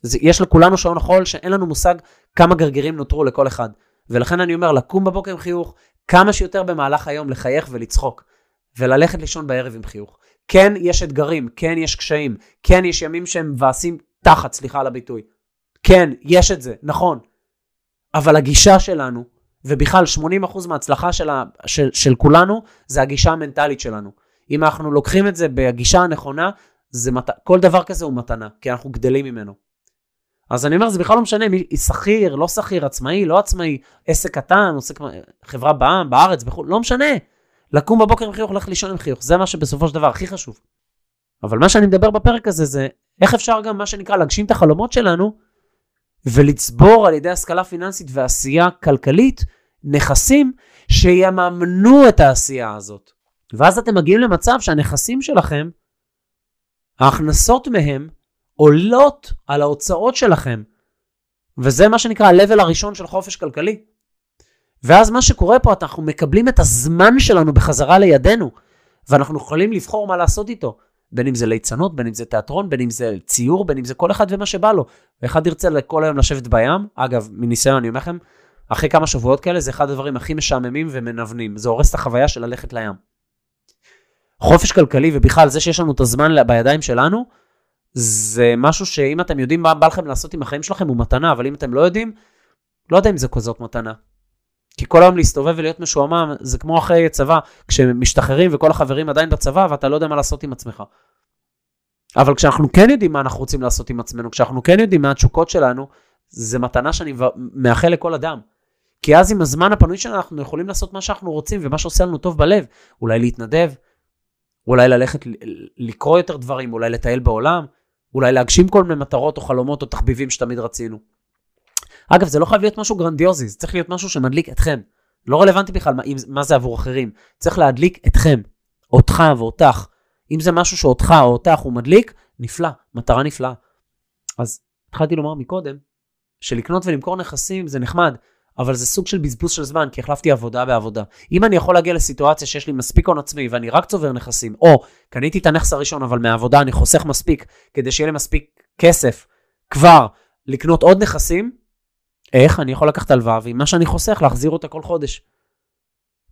זה, יש לכולנו שעון חול שאין לנו מושג כמה גרגירים נותרו לכל אחד. ולכן אני אומר, לקום בבוקר עם חיוך, כמה שיותר במהלך היום לחייך ולצחוק, וללכת לישון בערב עם חיוך. כן, יש אתגרים, כן, יש קשיים, כן, יש ימים שהם מבאסים תחת, סליחה על הביטוי. כן, יש את זה, נכון. אבל הגישה שלנו, ובכלל 80% מההצלחה של, ה, של, של כולנו, זה הגישה המנטלית שלנו. אם אנחנו לוקחים את זה בגישה הנכונה, זה מת... כל דבר כזה הוא מתנה, כי אנחנו גדלים ממנו. אז אני אומר, זה בכלל לא משנה, מי שכיר, לא שכיר, עצמאי, לא עצמאי, עסק קטן, עוסק, חברה בעם, בארץ, בחו"ל, לא משנה. לקום בבוקר עם חיוך, ללכת לישון עם חיוך, זה מה שבסופו של דבר הכי חשוב. אבל מה שאני מדבר בפרק הזה זה איך אפשר גם מה שנקרא להגשים את החלומות שלנו ולצבור על ידי השכלה פיננסית ועשייה כלכלית נכסים שיממנו את העשייה הזאת. ואז אתם מגיעים למצב שהנכסים שלכם, ההכנסות מהם עולות על ההוצאות שלכם. וזה מה שנקרא ה-level הראשון של חופש כלכלי. ואז מה שקורה פה, אנחנו מקבלים את הזמן שלנו בחזרה לידינו, ואנחנו יכולים לבחור מה לעשות איתו. בין אם זה ליצנות, בין אם זה תיאטרון, בין אם זה ציור, בין אם זה כל אחד ומה שבא לו. ואחד ירצה כל היום לשבת בים, אגב, מניסיון אני אומר לכם, אחרי כמה שבועות כאלה זה אחד הדברים הכי משעממים ומנוונים, זה הורס את החוויה של ללכת לים. חופש כלכלי ובכלל זה שיש לנו את הזמן בידיים שלנו, זה משהו שאם אתם יודעים מה בא לכם לעשות עם החיים שלכם, הוא מתנה, אבל אם אתם לא יודעים, לא יודע אם זה כזאת מתנה. כי כל היום להסתובב ולהיות משועמם, זה כמו אחרי צבא, כשמשתחררים וכל החברים עדיין בצבא, ואתה לא יודע מה לעשות עם עצמך. אבל כשאנחנו כן יודעים מה אנחנו רוצים לעשות עם עצמנו, כשאנחנו כן יודעים מה התשוקות שלנו, זה מתנה שאני מאחל לכל אדם. כי אז עם הזמן הפנוי שלנו אנחנו יכולים לעשות מה שאנחנו רוצים ומה שעושה לנו טוב בלב. אולי להתנדב, אולי ללכת לקרוא יותר דברים, אולי לטייל בעולם, אולי להגשים כל מיני מטרות או חלומות או תחביבים שתמיד רצינו. אגב, זה לא חייב להיות משהו גרנדיוזי, זה צריך להיות משהו שמדליק אתכם. לא רלוונטי בכלל מה, מה זה עבור אחרים. צריך להדליק אתכם, אותך ואותך. אם זה משהו שאותך או אותך הוא מדליק, נפלא, מטרה נפלאה. אז התחלתי לומר מקודם, שלקנות ולמכור נכסים זה נחמד, אבל זה סוג של בזבוז של זמן, כי החלפתי עבודה בעבודה. אם אני יכול להגיע לסיטואציה שיש לי מספיק הון עצמי ואני רק צובר נכסים, או קניתי את הנכס הראשון, אבל מהעבודה אני חוסך מספיק, כדי שיהיה לי מספיק כסף כבר לקנות עוד נכסים, איך? אני יכול לקחת הלוואה, ועם מה שאני חוסך, להחזיר אותה כל חודש.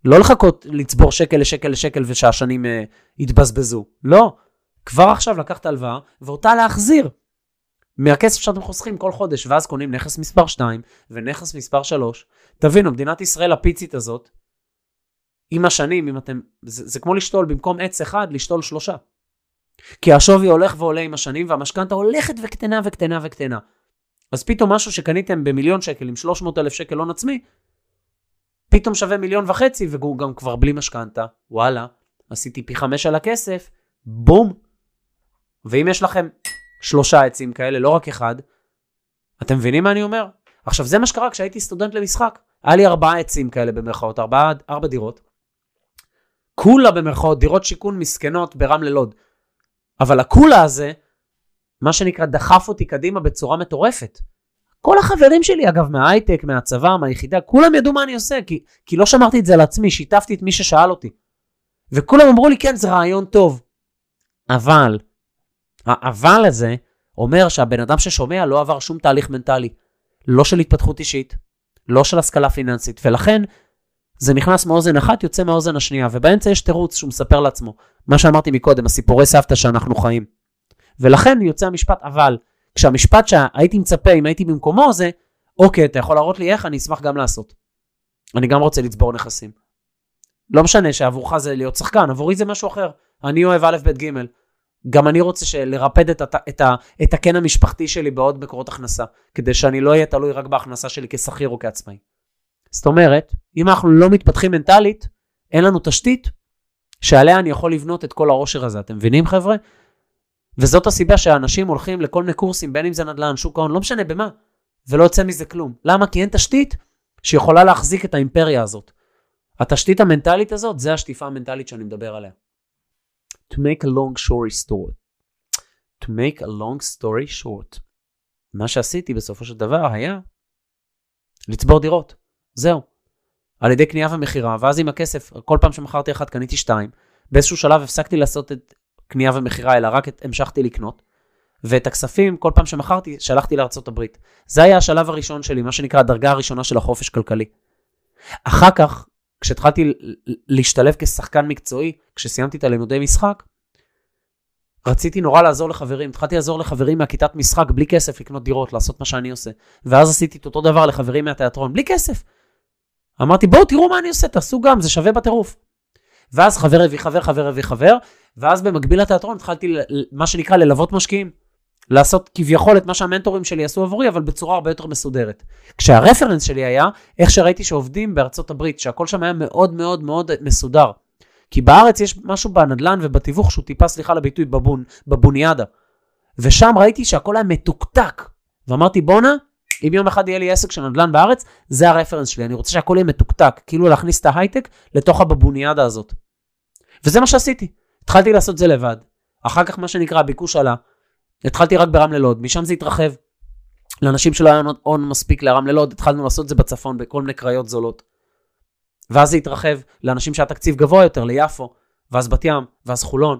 לא לחכות לצבור שקל לשקל לשקל ושהשנים uh, יתבזבזו. לא. כבר עכשיו לקחת הלוואה, ואותה להחזיר. מהכסף שאתם חוסכים כל חודש, ואז קונים נכס מספר 2 ונכס מספר 3. תבינו, מדינת ישראל הפיצית הזאת, עם השנים, אם אתם, זה, זה כמו לשתול, במקום עץ אחד, לשתול שלושה. כי השווי הולך ועולה עם השנים, והמשכנתה הולכת וקטנה וקטנה וקטנה. אז פתאום משהו שקניתם במיליון שקל עם 300 אלף שקל הון עצמי, פתאום שווה מיליון וחצי והוא גם כבר בלי משכנתה. וואלה, עשיתי פי חמש על הכסף, בום. ואם יש לכם שלושה עצים כאלה, לא רק אחד, אתם מבינים מה אני אומר? עכשיו, זה מה שקרה כשהייתי סטודנט למשחק. היה לי ארבעה עצים כאלה במרכאות, ארבע, ארבע דירות. כולה במרכאות, דירות שיכון מסכנות ברמלה לוד. אבל הכולה הזה, מה שנקרא, דחף אותי קדימה בצורה מטורפת. כל החברים שלי, אגב, מההייטק, מהצבא, מהיחידה, כולם ידעו מה אני עושה, כי, כי לא שמרתי את זה לעצמי, שיתפתי את מי ששאל אותי. וכולם אמרו לי, כן, זה רעיון טוב. אבל, האבל הזה אומר שהבן אדם ששומע לא עבר שום תהליך מנטלי. לא של התפתחות אישית, לא של השכלה פיננסית, ולכן זה נכנס מאוזן אחת, יוצא מהאוזן השנייה, ובאמצע יש תירוץ שהוא מספר לעצמו. מה שאמרתי מקודם, הסיפורי סבתא שאנחנו חיים. ולכן יוצא המשפט אבל. כשהמשפט שהייתי מצפה, אם הייתי במקומו, זה, אוקיי, אתה יכול להראות לי איך, אני אשמח גם לעשות. אני גם רוצה לצבור נכסים. לא משנה שעבורך זה להיות שחקן, עבורי זה משהו אחר. אני אוהב א', ב', ג'. גם אני רוצה לרפד את, את, את, הקן המשפחתי שלי בעוד מקורות הכנסה, כדי שאני לא אהיה תלוי רק בהכנסה שלי כשכיר או כעצמאי. זאת אומרת, אם אנחנו לא מתפתחים מנטלית, אין לנו תשתית שעליה אני יכול לבנות את כל העושר הזה. אתם מבינים, חבר'ה? וזאת הסיבה שאנשים הולכים לכל מיני קורסים, בין אם זה נדל"ן, שוק ההון, לא משנה במה, ולא יוצא מזה כלום. למה? כי אין תשתית שיכולה להחזיק את האימפריה הזאת. התשתית המנטלית הזאת, זה השטיפה המנטלית שאני מדבר עליה. To make a long story short. To make a long story short. מה שעשיתי בסופו של דבר היה לצבור דירות. זהו. על ידי קנייה ומכירה, ואז עם הכסף, כל פעם שמכרתי אחת קניתי שתיים. באיזשהו שלב הפסקתי לעשות את קנייה ומכירה, אלא רק את, המשכתי לקנות. ואת הכספים, כל פעם שמכרתי, שלחתי הברית. זה היה השלב הראשון שלי, מה שנקרא הדרגה הראשונה של החופש כלכלי. אחר כך, כשהתחלתי להשתלב כשחקן מקצועי, כשסיימתי את הלימודי משחק, רציתי נורא לעזור לחברים, התחלתי לעזור לחברים מהכיתת משחק בלי כסף לקנות דירות, לעשות מה שאני עושה. ואז עשיתי את אותו דבר לחברים מהתיאטרון, בלי כסף. אמרתי, בואו תראו מה אני עושה, תעשו גם, זה שווה בטירוף. ואז חבר הביא חבר, חבר הביא חבר, ואז במקביל לתיאטרון התחלתי, מה שנקרא, ללוות משקיעים. לעשות כביכול את מה שהמנטורים שלי עשו עבורי, אבל בצורה הרבה יותר מסודרת. כשהרפרנס שלי היה, איך שראיתי שעובדים בארצות הברית, שהכל שם היה מאוד מאוד מאוד מסודר. כי בארץ יש משהו בנדלן ובתיווך שהוא טיפה, סליחה על הביטוי, בבון, בבוניאדה. ושם ראיתי שהכל היה מתוקתק. ואמרתי, בואנה, אם יום אחד יהיה לי עסק של נדל"ן בארץ, זה הרפרנס שלי, אני רוצה שהכל יהיה מתוקתק, כאילו להכניס את ההייטק לתוך הבבוניאדה הזאת. וזה מה שעשיתי, התחלתי לעשות זה לבד. אחר כך מה שנקרא הביקוש עלה, התחלתי רק ברמלה לוד, משם זה התרחב. לאנשים שלא היה הון מספיק לרמלה לוד, התחלנו לעשות את זה בצפון, בכל מיני קריות זולות. ואז זה התרחב לאנשים שהיה תקציב גבוה יותר, ליפו, ואז בת ים, ואז חולון,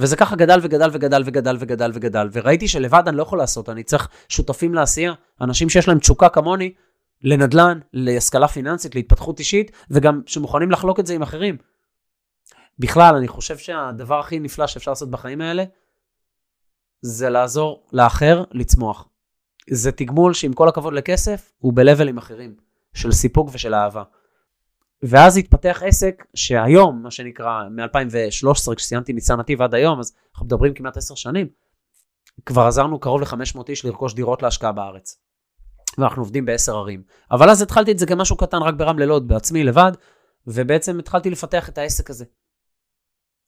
וזה ככה גדל וגדל וגדל וגדל וגדל וגדל, וראיתי שלבד אני לא יכול לעשות, אני צריך שותפים לעשייה, אנשים שיש להם תשוקה כמוני, לנדל"ן, להשכלה פיננסית, להתפתחות אישית, וגם שמוכנים לחלוק את זה עם אחרים. בכלל, אני חושב שהדבר הכי נפלא שאפשר לעשות בחיים האלה, זה לעזור לאחר לצמוח. זה תגמול שעם כל הכבוד לכסף, הוא בלבלים אחרים, של סיפוק ושל אהבה. ואז התפתח עסק שהיום, מה שנקרא, מ-2013, כשסיימתי ניסן נתיב עד היום, אז אנחנו מדברים כמעט עשר שנים, כבר עזרנו קרוב ל-500 איש לרכוש דירות להשקעה בארץ. ואנחנו עובדים בעשר ערים. אבל אז התחלתי את זה כמשהו קטן רק ברמלה לוד, בעצמי לבד, ובעצם התחלתי לפתח את העסק הזה.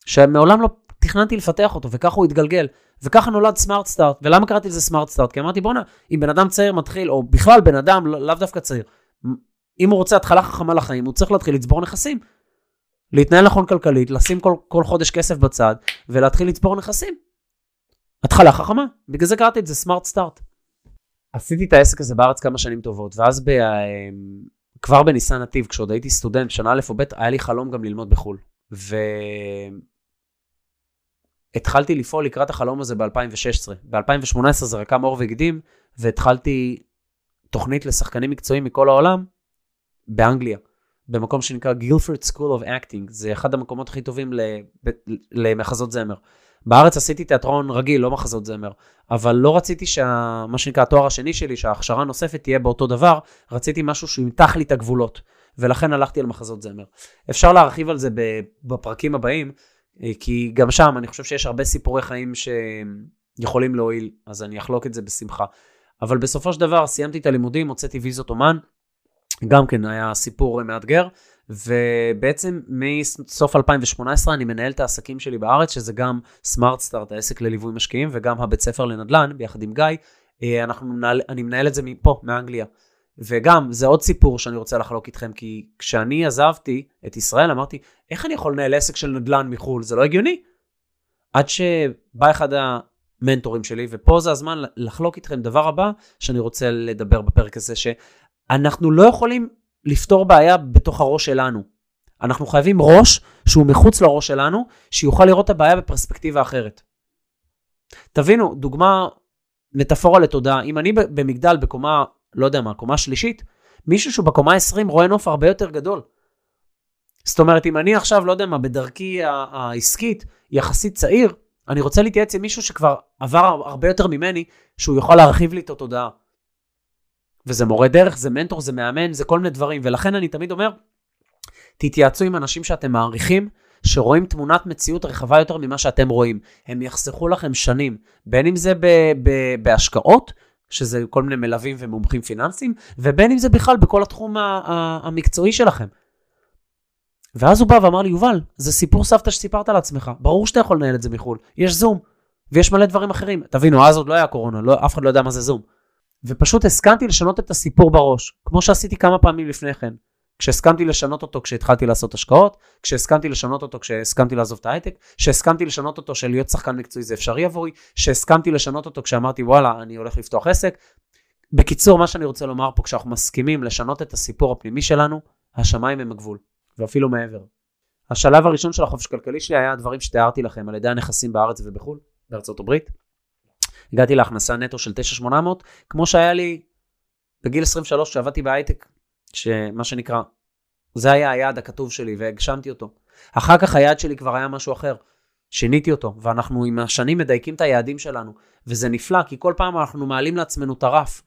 שמעולם לא תכננתי לפתח אותו, וככה הוא התגלגל. וככה נולד סמארט סטארט. ולמה קראתי לזה סמארט סטארט? כי אמרתי, בואנה, אם בן אדם צעיר מתחיל, או בכלל בן אדם, לא- לאו דווקא צעיר, אם הוא רוצה התחלה חכמה לחיים, הוא צריך להתחיל לצבור נכסים. להתנהל נכון כלכלית, לשים כל, כל חודש כסף בצד, ולהתחיל לצבור נכסים. התחלה חכמה. בגלל זה קראתי את זה סמארט סטארט. עשיתי את העסק הזה בארץ כמה שנים טובות, ואז ב, כבר בניסן נתיב, כשעוד הייתי סטודנט, שנה א' או ב', היה לי חלום גם ללמוד בחו"ל. והתחלתי לפעול לקראת החלום הזה ב-2016. ב-2018 זה רקם עור וגידים, והתחלתי תוכנית לשחקנים מקצועיים מכל העולם באנגליה, במקום שנקרא Guildford School of Acting, זה אחד המקומות הכי טובים למחזות זמר. בארץ עשיתי תיאטרון רגיל, לא מחזות זמר, אבל לא רציתי שמה שנקרא התואר השני שלי, שההכשרה הנוספת תהיה באותו דבר, רציתי משהו שימתח לי את הגבולות, ולכן הלכתי על מחזות זמר. אפשר להרחיב על זה בפרקים הבאים, כי גם שם אני חושב שיש הרבה סיפורי חיים שיכולים להועיל, אז אני אחלוק את זה בשמחה. אבל בסופו של דבר סיימתי את הלימודים, הוצאתי ויזות אומן, גם כן היה סיפור מאתגר, ובעצם מסוף 2018 אני מנהל את העסקים שלי בארץ, שזה גם סמארט סטארט, העסק לליווי משקיעים, וגם הבית ספר לנדל"ן, ביחד עם גיא. אה, אנחנו אני מנהל את זה מפה, מאנגליה. וגם, זה עוד סיפור שאני רוצה לחלוק איתכם, כי כשאני עזבתי את ישראל, אמרתי, איך אני יכול לנהל עסק של נדל"ן מחו"ל? זה לא הגיוני. עד שבא אחד המנטורים שלי, ופה זה הזמן לחלוק איתכם דבר הבא שאני רוצה לדבר בפרק הזה, שאנחנו לא יכולים לפתור בעיה בתוך הראש שלנו. אנחנו חייבים ראש שהוא מחוץ לראש שלנו, שיוכל לראות את הבעיה בפרספקטיבה אחרת. תבינו, דוגמה, מטאפורה לתודעה, אם אני במגדל בקומה, לא יודע מה, קומה שלישית, מישהו שהוא בקומה 20 רואה נוף הרבה יותר גדול. זאת אומרת, אם אני עכשיו, לא יודע מה, בדרכי העסקית, יחסית צעיר, אני רוצה להתייעץ עם מישהו שכבר עבר הרבה יותר ממני, שהוא יוכל להרחיב לי את התודעה. וזה מורה דרך, זה מנטור, זה מאמן, זה כל מיני דברים. ולכן אני תמיד אומר, תתייעצו עם אנשים שאתם מעריכים, שרואים תמונת מציאות רחבה יותר ממה שאתם רואים. הם יחסכו לכם שנים, בין אם זה ב- ב- בהשקעות, שזה כל מיני מלווים ומומחים פיננסיים, ובין אם זה בכלל בכל התחום המקצועי שלכם. ואז הוא בא ואמר לי, יובל, זה סיפור סבתא שסיפרת לעצמך, ברור שאתה יכול לנהל את זה מחו"ל, יש זום, ויש מלא דברים אחרים. תבינו, אז עוד לא היה קורונה, לא, אף אחד לא יודע מה זה זום. ופשוט הסכמתי לשנות את הסיפור בראש, כמו שעשיתי כמה פעמים לפני כן. כשהסכמתי לשנות אותו כשהתחלתי לעשות השקעות, כשהסכמתי לשנות אותו כשהסכמתי לעזוב את ההייטק, כשהסכמתי לשנות אותו שלהיות שחקן מקצועי זה אפשרי עבורי, כשהסכמתי לשנות אותו כשאמרתי וואלה, אני הולך לפתוח עסק. בקיצור, מה שאני רוצה לומר פה, כשאנחנו מסכימים לשנות את הסיפור הפנימי שלנו, השמיים הם הגבול, ואפילו מעבר. השלב הראשון של החופש הכלכלי שלי היה הדברים שתיארתי לכם על ידי הנכסים בארץ ובחו"ל, בארצות הברית. הגעתי להכנסה נטו של 9,800, כמו שהיה לי בגיל 23 כשעבדתי בהייטק, שמה שנקרא, זה היה היעד הכתוב שלי והגשמתי אותו. אחר כך היעד שלי כבר היה משהו אחר. שיניתי אותו, ואנחנו עם השנים מדייקים את היעדים שלנו, וזה נפלא, כי כל פעם אנחנו מעלים לעצמנו את הרף,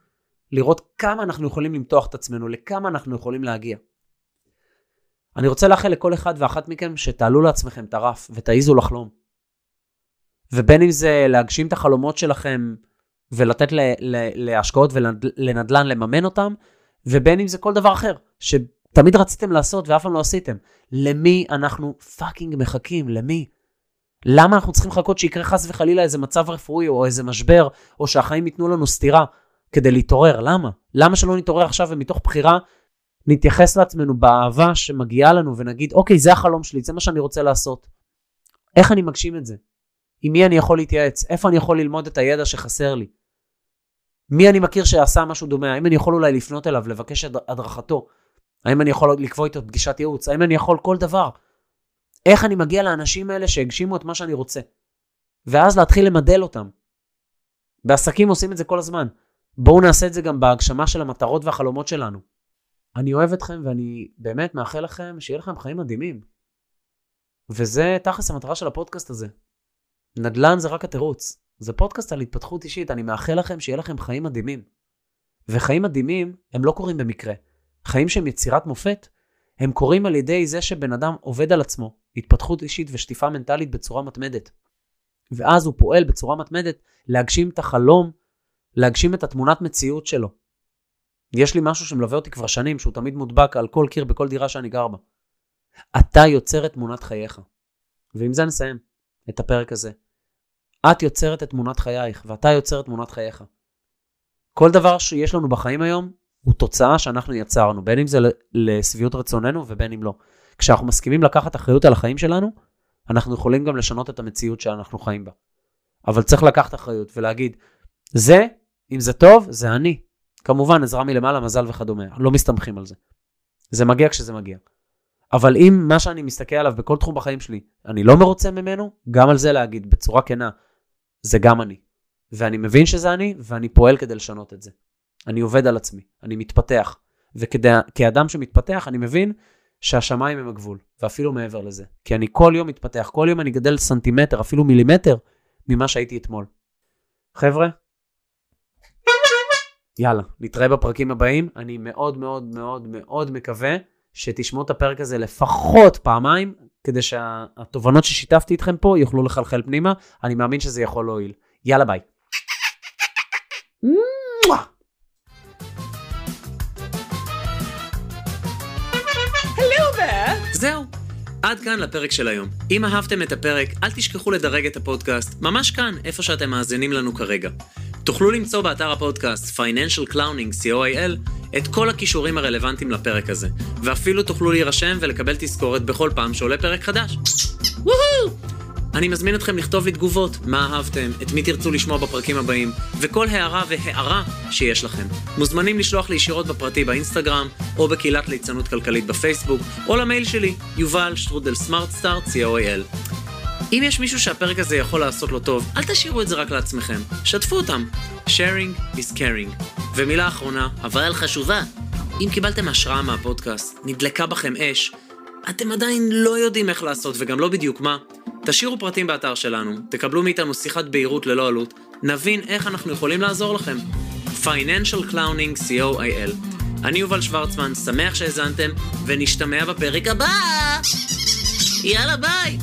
לראות כמה אנחנו יכולים למתוח את עצמנו, לכמה אנחנו יכולים להגיע. אני רוצה לאחל לכל אחד ואחת מכם שתעלו לעצמכם את הרף ותעיזו לחלום. ובין אם זה להגשים את החלומות שלכם ולתת ל, ל, להשקעות ולנדל"ן לממן אותם, ובין אם זה כל דבר אחר, שתמיד רציתם לעשות ואף פעם לא עשיתם. למי אנחנו fucking מחכים? למי? למה אנחנו צריכים לחכות שיקרה חס וחלילה איזה מצב רפואי או איזה משבר, או שהחיים ייתנו לנו סטירה כדי להתעורר? למה? למה שלא נתעורר עכשיו ומתוך בחירה נתייחס לעצמנו באהבה שמגיעה לנו ונגיד, אוקיי, זה החלום שלי, זה מה שאני רוצה לעשות. איך אני מגשים את זה? עם מי אני יכול להתייעץ? איפה אני יכול ללמוד את הידע שחסר לי? מי אני מכיר שעשה משהו דומה? האם אני יכול אולי לפנות אליו, לבקש הדרכתו? האם אני יכול לקבוע איתו פגישת ייעוץ? האם אני יכול כל דבר? איך אני מגיע לאנשים האלה שהגשימו את מה שאני רוצה? ואז להתחיל למדל אותם. בעסקים עושים את זה כל הזמן. בואו נעשה את זה גם בהגשמה של המטרות והחלומות שלנו. אני אוהב אתכם ואני באמת מאחל לכם שיהיה לכם חיים מדהימים. וזה תכלס המטרה של הפודקאסט הזה. נדל"ן זה רק התירוץ. זה פודקאסט על התפתחות אישית, אני מאחל לכם שיהיה לכם חיים מדהימים. וחיים מדהימים הם לא קורים במקרה. חיים שהם יצירת מופת, הם קורים על ידי זה שבן אדם עובד על עצמו, התפתחות אישית ושטיפה מנטלית בצורה מתמדת. ואז הוא פועל בצורה מתמדת להגשים את החלום, להגשים את התמונת מציאות שלו. יש לי משהו שמלווה אותי כבר שנים, שהוא תמיד מודבק על כל קיר בכל דירה שאני גר בה. אתה יוצר את תמונת חייך. ועם זה נסיים את הפרק הזה. את יוצרת את תמונת חייך, ואתה יוצר את תמונת חייך. כל דבר שיש לנו בחיים היום, הוא תוצאה שאנחנו יצרנו, בין אם זה לשביעות רצוננו ובין אם לא. כשאנחנו מסכימים לקחת אחריות על החיים שלנו, אנחנו יכולים גם לשנות את המציאות שאנחנו חיים בה. אבל צריך לקחת אחריות ולהגיד, זה, אם זה טוב, זה אני. כמובן, עזרה מלמעלה, מזל וכדומה, לא מסתמכים על זה. זה מגיע כשזה מגיע. אבל אם מה שאני מסתכל עליו בכל תחום בחיים שלי, אני לא מרוצה ממנו, גם על זה להגיד בצורה כנה, זה גם אני. ואני מבין שזה אני, ואני פועל כדי לשנות את זה. אני עובד על עצמי, אני מתפתח. וכאדם שמתפתח, אני מבין שהשמיים הם הגבול, ואפילו מעבר לזה. כי אני כל יום מתפתח, כל יום אני גדל סנטימטר, אפילו מילימטר, ממה שהייתי אתמול. חבר'ה, יאללה, נתראה בפרקים הבאים. אני מאוד מאוד מאוד מאוד מקווה שתשמעו את הפרק הזה לפחות פעמיים, כדי שהתובנות ששיתפתי איתכם פה יוכלו לחלחל פנימה. אני מאמין שזה יכול להועיל. יאללה ביי. זהו, עד כאן לפרק של היום. אם אהבתם את הפרק, אל תשכחו לדרג את הפודקאסט, ממש כאן, איפה שאתם מאזינים לנו כרגע. תוכלו למצוא באתר הפודקאסט Financial Clowning co.il את כל הכישורים הרלוונטיים לפרק הזה, ואפילו תוכלו להירשם ולקבל תזכורת בכל פעם שעולה פרק חדש. וואו! אני מזמין אתכם לכתוב לי תגובות, מה אהבתם, את מי תרצו לשמוע בפרקים הבאים, וכל הערה והערה שיש לכם. מוזמנים לשלוח לי ישירות בפרטי באינסטגרם, או בקהילת ליצנות כלכלית בפייסבוק, או למייל שלי, יובל שטרודל סמארטסטארט, co.il. אם יש מישהו שהפרק הזה יכול לעשות לו טוב, אל תשאירו את זה רק לעצמכם, שתפו אותם. sharing is caring. ומילה אחרונה, אבל חשובה, אם קיבלתם השראה מהפודקאסט, נדלקה בכם אש, אתם עדיין לא יודעים איך לעשות וגם לא בדיוק מה, תשאירו פרטים באתר שלנו, תקבלו מאיתנו שיחת בהירות ללא עלות, נבין איך אנחנו יכולים לעזור לכם. Financial Clowning co.il אני יובל שוורצמן, שמח שהאזנתם, ונשתמע בפרק הבא! יאללה ביי!